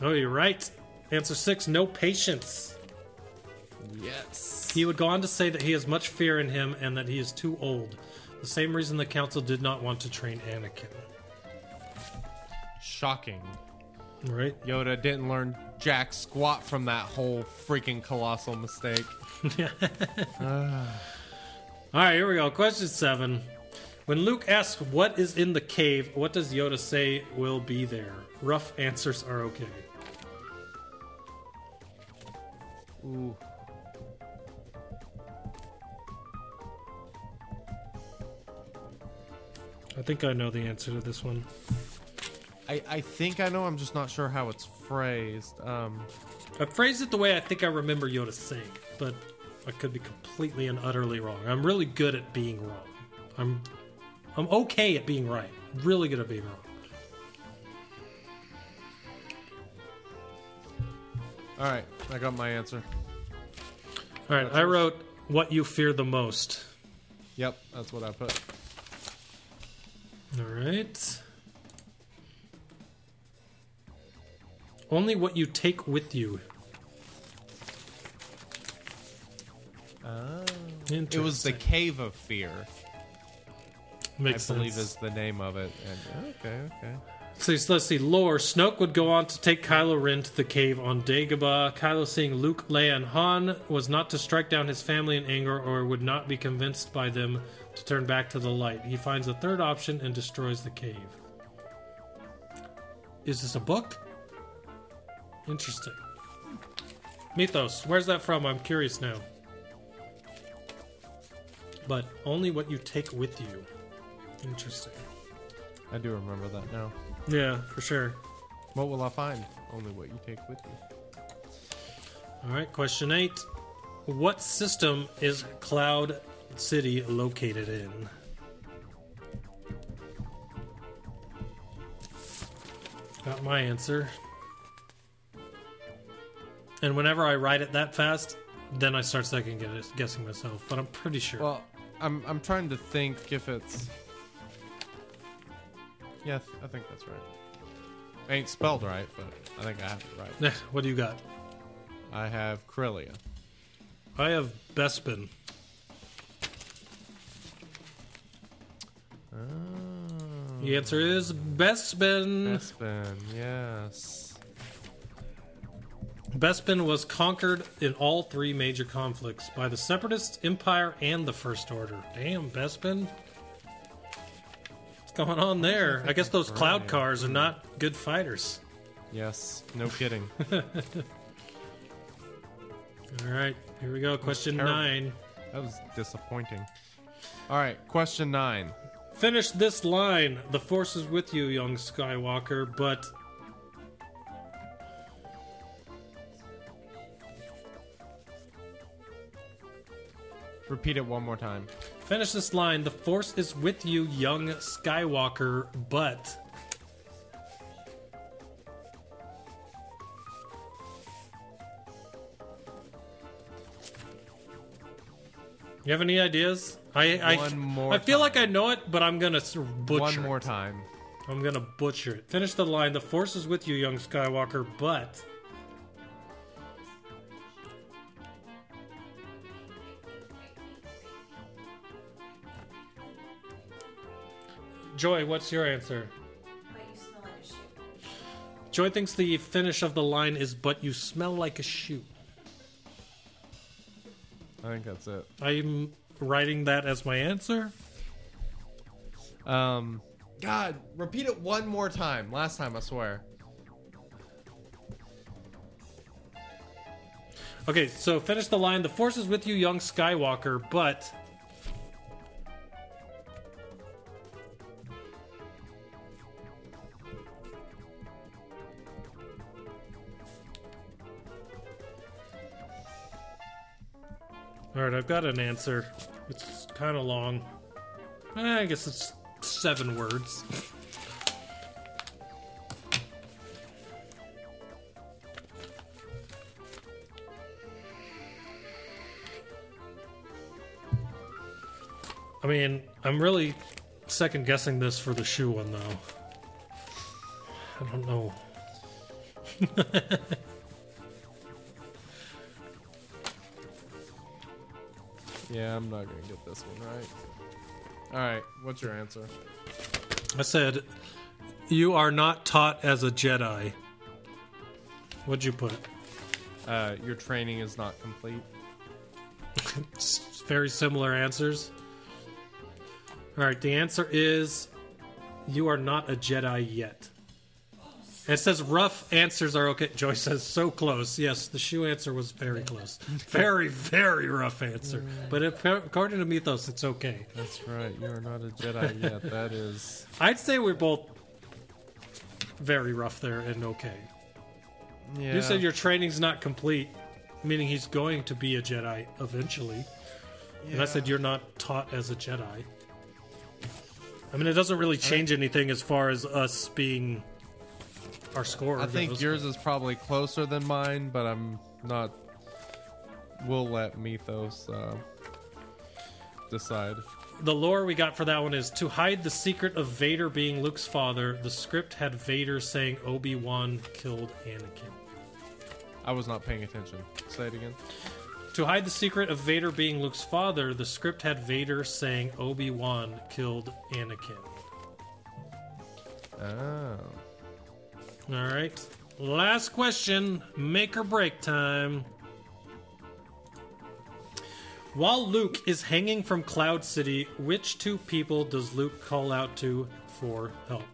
Speaker 1: Oh, you're right. Answer six. No patience.
Speaker 2: Yes.
Speaker 1: He would go on to say that he has much fear in him and that he is too old. The same reason the council did not want to train Anakin.
Speaker 2: Shocking.
Speaker 1: Right?
Speaker 2: Yoda didn't learn jack squat from that whole freaking colossal mistake. Ah.
Speaker 1: All right, here we go. Question seven. When Luke asks what is in the cave, what does Yoda say will be there? Rough answers are okay.
Speaker 2: Ooh.
Speaker 1: I think I know the answer to this one.
Speaker 2: I, I think I know, I'm just not sure how it's phrased. Um,
Speaker 1: I phrased it the way I think I remember Yoda saying, but I could be completely and utterly wrong. I'm really good at being wrong. I'm I'm okay at being right. Really good at being wrong.
Speaker 2: Alright, I got my answer.
Speaker 1: All right, I wrote what you fear the most.
Speaker 2: Yep, that's what I put.
Speaker 1: Right. Only what you take with you.
Speaker 2: Oh. It was the Cave of Fear,
Speaker 1: Makes
Speaker 2: I believe
Speaker 1: sense.
Speaker 2: is the name of it. And okay, okay.
Speaker 1: So let's see. Lore. Snoke would go on to take Kylo Ren to the cave on Dagobah. Kylo, seeing Luke, Leia, and Han, was not to strike down his family in anger or would not be convinced by them to turn back to the light. He finds a third option and destroys the cave. Is this a book? Interesting. Mythos. Where's that from? I'm curious now. But only what you take with you. Interesting.
Speaker 2: I do remember that now.
Speaker 1: Yeah, for sure.
Speaker 2: What will I find? Only what you take with you.
Speaker 1: All right, question eight. What system is Cloud City located in? Got my answer. And whenever I write it that fast, then I start second guessing myself. But I'm pretty sure.
Speaker 2: Well, I'm I'm trying to think if it's Yeah, I think that's right. Ain't spelled right, but I think I have it right.
Speaker 1: What do you got?
Speaker 2: I have Corellia.
Speaker 1: I have Bespin.
Speaker 2: Oh,
Speaker 1: The answer is Bespin.
Speaker 2: Bespin, yes.
Speaker 1: Bespin was conquered in all three major conflicts by the Separatists, Empire, and the First Order. Damn, Bespin. What's going on there? I guess those cloud cars are not good fighters.
Speaker 2: Yes, no kidding.
Speaker 1: All right, here we go. Question nine.
Speaker 2: that was disappointing. All right, question nine.
Speaker 1: Finish this line. The Force is with you, young Skywalker, but.
Speaker 2: Repeat it one more time.
Speaker 1: Finish this line. The Force is with you, young Skywalker, but. You have any ideas? I I,
Speaker 2: One more
Speaker 1: I feel
Speaker 2: time.
Speaker 1: like I know it, but I'm gonna butcher. It.
Speaker 2: One more
Speaker 1: it.
Speaker 2: time.
Speaker 1: I'm gonna butcher it. Finish the line. The Force is with you, young Skywalker, but. Joy, what's your answer?
Speaker 5: But you smell like a shoe.
Speaker 1: Joy thinks the finish of the line is "But you smell like a shoe."
Speaker 2: I think that's it.
Speaker 1: I'm writing that as my answer.
Speaker 2: Um, God, repeat it one more time. Last time, I swear.
Speaker 1: Okay, so finish the line. The Force is with you, young Skywalker, but. All right, I've got an answer. It's kind of long. Eh, I guess it's seven words. I mean, I'm really second guessing this for the shoe one, though. I don't know.
Speaker 2: Yeah, I'm not gonna get this one right. All right, what's your answer?
Speaker 1: I said, You are not taught as a Jedi. What'd you put?
Speaker 2: Uh, your training is not complete.
Speaker 1: Very similar answers. All right, the answer is you are not a Jedi yet. It says rough answers are okay. Joy says so close. Yes, the shoe answer was very close. Very, very rough answer. But if, according to Mythos, it's okay.
Speaker 2: That's right. You are not a Jedi yet. That is.
Speaker 1: I'd say we're both very rough there and okay.
Speaker 2: Yeah.
Speaker 1: You said your training's not complete, meaning he's going to be a Jedi eventually. And I said you're not taught as a Jedi. I mean, it doesn't really change anything as far as us being our score.
Speaker 2: I think yours is probably closer than mine, but I'm not. We'll let Mythos uh, decide.
Speaker 1: The lore we got for that one is to hide the secret of Vader being Luke's father. The script had Vader saying Obi Wan killed Anakin.
Speaker 2: I was not paying attention. Say it again.
Speaker 1: To hide the secret of Vader being Luke's father, the script had Vader saying Obi Wan killed Anakin.
Speaker 2: Oh.
Speaker 1: All right. Last question. Make or break time. While Luke is hanging from Cloud City, which two people does Luke call out to for help?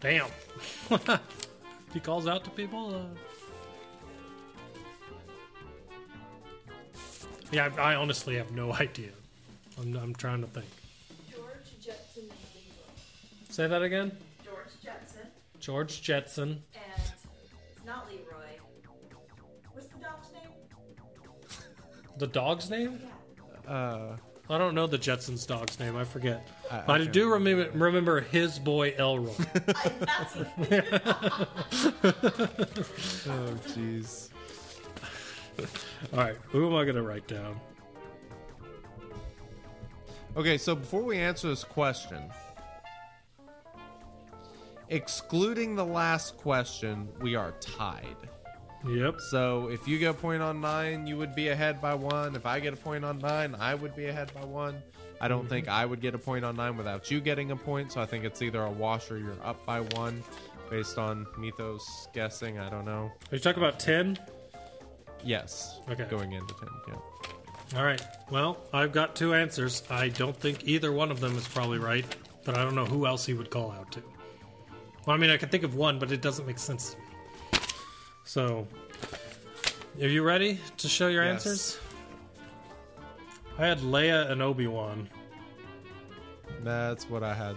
Speaker 1: Damn. he calls out to people? Uh... Yeah, I, I honestly have no idea. I'm, I'm trying to think.
Speaker 5: George Jetson.
Speaker 1: Say that again?
Speaker 5: George Jetson
Speaker 1: George Jetson.
Speaker 5: and it's not Leroy. What's the dog's name?
Speaker 1: The dog's name?
Speaker 2: Uh,
Speaker 1: I don't know the Jetsons' dog's name. I forget.
Speaker 2: I-
Speaker 1: but I
Speaker 2: okay.
Speaker 1: do remember remember his boy Elroy.
Speaker 5: I, that's what,
Speaker 2: oh, jeez.
Speaker 1: All right, who am I going to write down?
Speaker 2: Okay, so before we answer this question, excluding the last question, we are tied.
Speaker 1: Yep.
Speaker 2: So if you get a point on nine, you would be ahead by one. If I get a point on nine, I would be ahead by one. I don't mm-hmm. think I would get a point on nine without you getting a point. So I think it's either a wash or you're up by one, based on Mythos guessing. I don't know.
Speaker 1: Are you talking about 10?
Speaker 2: Yes.
Speaker 1: Okay.
Speaker 2: Going into ten. Yeah.
Speaker 1: All right. Well, I've got two answers. I don't think either one of them is probably right, but I don't know who else he would call out to. Well, I mean, I can think of one, but it doesn't make sense to me. So, are you ready to show your
Speaker 2: Yes.
Speaker 1: answers? I had Leia and Obi Wan.
Speaker 2: That's what I had.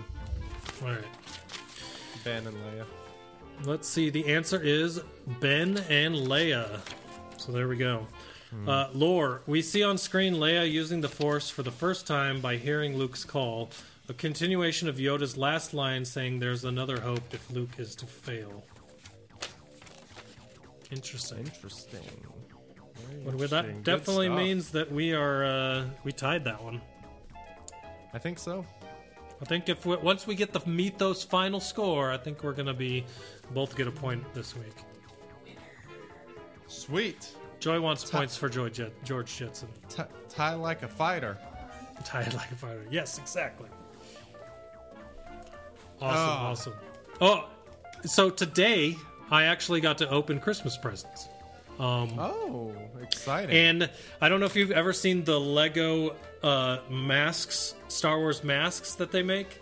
Speaker 1: All right.
Speaker 2: Ben and Leia.
Speaker 1: Let's see. The answer is Ben and Leia. So there we go. Uh, lore. We see on screen Leia using the Force for the first time by hearing Luke's call. A continuation of Yoda's last line saying there's another hope if Luke is to fail. Interesting.
Speaker 2: Interesting.
Speaker 1: Well, that
Speaker 2: Good
Speaker 1: definitely
Speaker 2: stuff.
Speaker 1: means that we are uh, we tied that one.
Speaker 2: I think so.
Speaker 1: I think if we, once we get the Mythos final score, I think we're gonna be both get a point this week.
Speaker 2: Sweet.
Speaker 1: Joy wants points for Joy Jet, George Jetson.
Speaker 2: T- tie like a fighter.
Speaker 1: Tied like a fighter. Yes, exactly. Awesome,
Speaker 2: Ah.
Speaker 1: awesome. Oh, so today I actually got to open Christmas presents. Um,
Speaker 2: Oh, exciting.
Speaker 1: and I don't know if you've ever seen the Lego uh, masks, Star Wars masks that they make.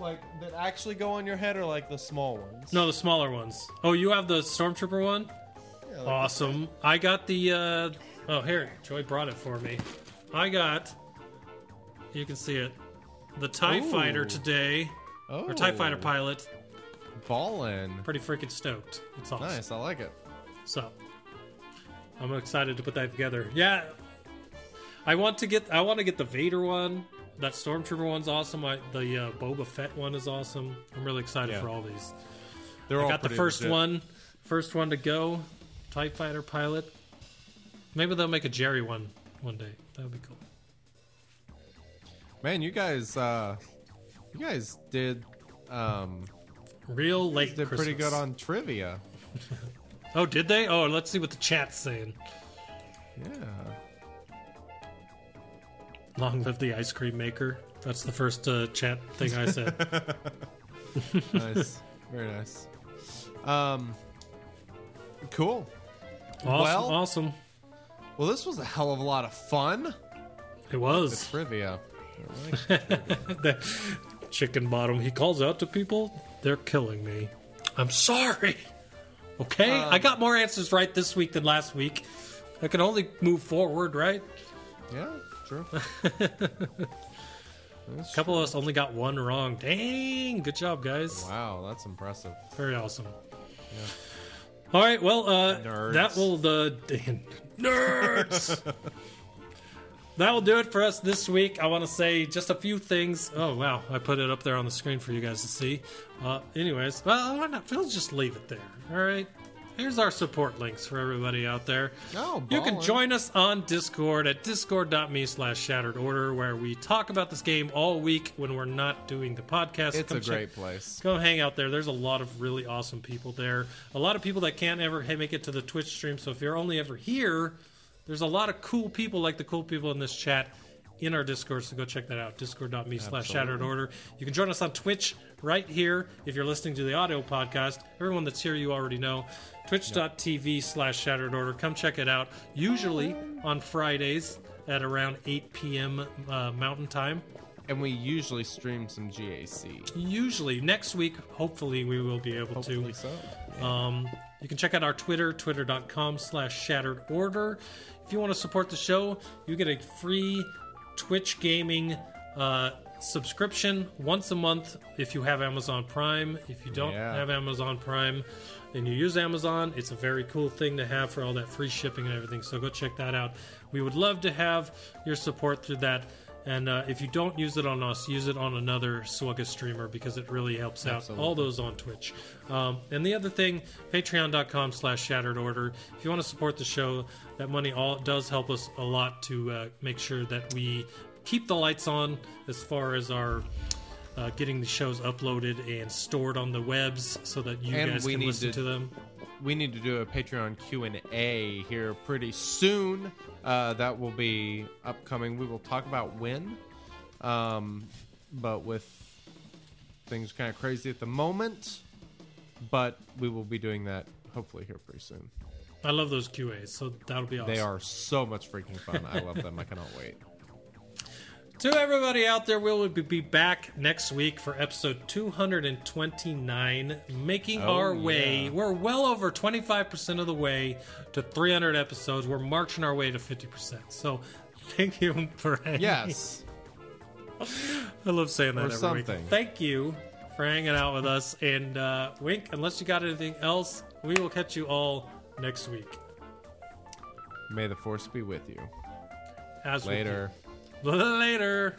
Speaker 2: like that actually go on your head or like the small ones?
Speaker 1: No, the smaller ones. Oh, you have the Stormtrooper one?
Speaker 2: Yeah, like
Speaker 1: Awesome. I got the. Uh, oh, here. Joy brought it for me. I got. You can see it. The TIE
Speaker 2: Ooh.
Speaker 1: Fighter today.
Speaker 2: Oh,
Speaker 1: Or TIE Fighter pilot.
Speaker 2: Ballin'.
Speaker 1: Pretty freaking stoked. It's awesome.
Speaker 2: Nice, I like it.
Speaker 1: So, I'm excited to put that together. Yeah, I want to get. I want to get the Vader one. That Stormtrooper one's awesome. I, the uh, Boba Fett one is awesome. I'm really excited
Speaker 2: Yeah.
Speaker 1: for all these.
Speaker 2: They're
Speaker 1: I
Speaker 2: all
Speaker 1: got the first
Speaker 2: legit.
Speaker 1: one, first one to go. Tie Fighter pilot. Maybe they'll make a Jerry one one day. That would be cool.
Speaker 2: Man, you guys, uh, you guys did, um,
Speaker 1: Real late
Speaker 2: did pretty good on trivia.
Speaker 1: Oh, did they? Oh, let's see what the chat's saying.
Speaker 2: Yeah.
Speaker 1: Long live the ice cream maker. That's the first uh, chat thing I said.
Speaker 2: Nice. Very nice. Um, cool.
Speaker 1: Awesome.
Speaker 2: Well-
Speaker 1: awesome.
Speaker 2: Well, this was a hell of a lot of fun.
Speaker 1: It was.
Speaker 2: trivia.
Speaker 1: the chicken bottom. He calls out to people. They're killing me. I'm sorry. Okay, I got more answers right this week than last week. I can only move forward, right?
Speaker 2: Yeah, true.
Speaker 1: A couple of us only got one wrong. Dang, good job, guys.
Speaker 2: Wow, that's impressive.
Speaker 1: Very awesome. Yeah. All right, well, uh, that will the nerds. That will do it for us this week. I want to say just a few things. Oh wow, I put it up there on the screen for you guys to see. Uh, anyways, well, why not? We'll just leave it there. All right. Here's our support links for everybody out there.
Speaker 2: Oh,
Speaker 1: you can join us on Discord at discord.me slash shattered order, where we talk about this game all week when we're not doing the podcast.
Speaker 2: It's
Speaker 1: Come
Speaker 2: a
Speaker 1: check-
Speaker 2: great place.
Speaker 1: Go hang out there. There's a lot of really awesome people there. A lot of people that can't ever make it to the Twitch stream. So if you're only ever here, there's a lot of cool people like the cool people in this chat in our Discord. So go check that out. Discord.me slash shattered order. You can join us on Twitch right here if you're listening to the audio podcast. Everyone that's here, you already know. Twitch.tv slash shattered order. Come check it out. Usually on Fridays at around 8 p.m. Uh, Mountain Time.
Speaker 2: And we usually stream some GAC.
Speaker 1: Usually next week, hopefully, we will be able
Speaker 2: Hopefully
Speaker 1: to.
Speaker 2: so.
Speaker 1: Um, you can check out our Twitter, twitter.com slash shattered order. If you want to support the show, you get a free Twitch gaming uh, subscription once a month if you have Amazon Prime. If you don't
Speaker 2: Yeah.
Speaker 1: have Amazon Prime and you use Amazon, it's a very cool thing to have for all that free shipping and everything. So go check that out. We would love to have your support through that. And uh, if you don't use it on us, use it on another SWGOH streamer because it really helps out
Speaker 2: Absolutely.
Speaker 1: all those on Twitch. Um, and the other thing, patreon.com slash shattered order. If you want to support the show, that money all does help us a lot to uh, make sure that we keep the lights on as far as our uh, getting the shows uploaded and stored on the webs so that you
Speaker 2: And
Speaker 1: guys can listen
Speaker 2: to-
Speaker 1: to them.
Speaker 2: We need to do a Patreon Q and A here pretty soon. Uh, that will be upcoming. We will talk about when, um, but with things kind of crazy at the moment. But we will be doing that hopefully here pretty soon.
Speaker 1: I love those QAs, so that'll be awesome.
Speaker 2: They are so much freaking fun. I love them. I cannot wait.
Speaker 1: To everybody out there, we'll be back next week for episode 229, making
Speaker 2: Oh,
Speaker 1: our way.
Speaker 2: yeah.
Speaker 1: We're well over 25% of the way to 300 episodes. We're marching our way to 50%. So thank you for hanging.
Speaker 2: Yes.
Speaker 1: I love saying that
Speaker 2: Or
Speaker 1: every
Speaker 2: something.
Speaker 1: week. Thank you for hanging out with us. And uh, Wink, unless you got anything else, we will catch you all next week.
Speaker 2: May the force be with you.
Speaker 1: As we
Speaker 2: Later.
Speaker 1: Later.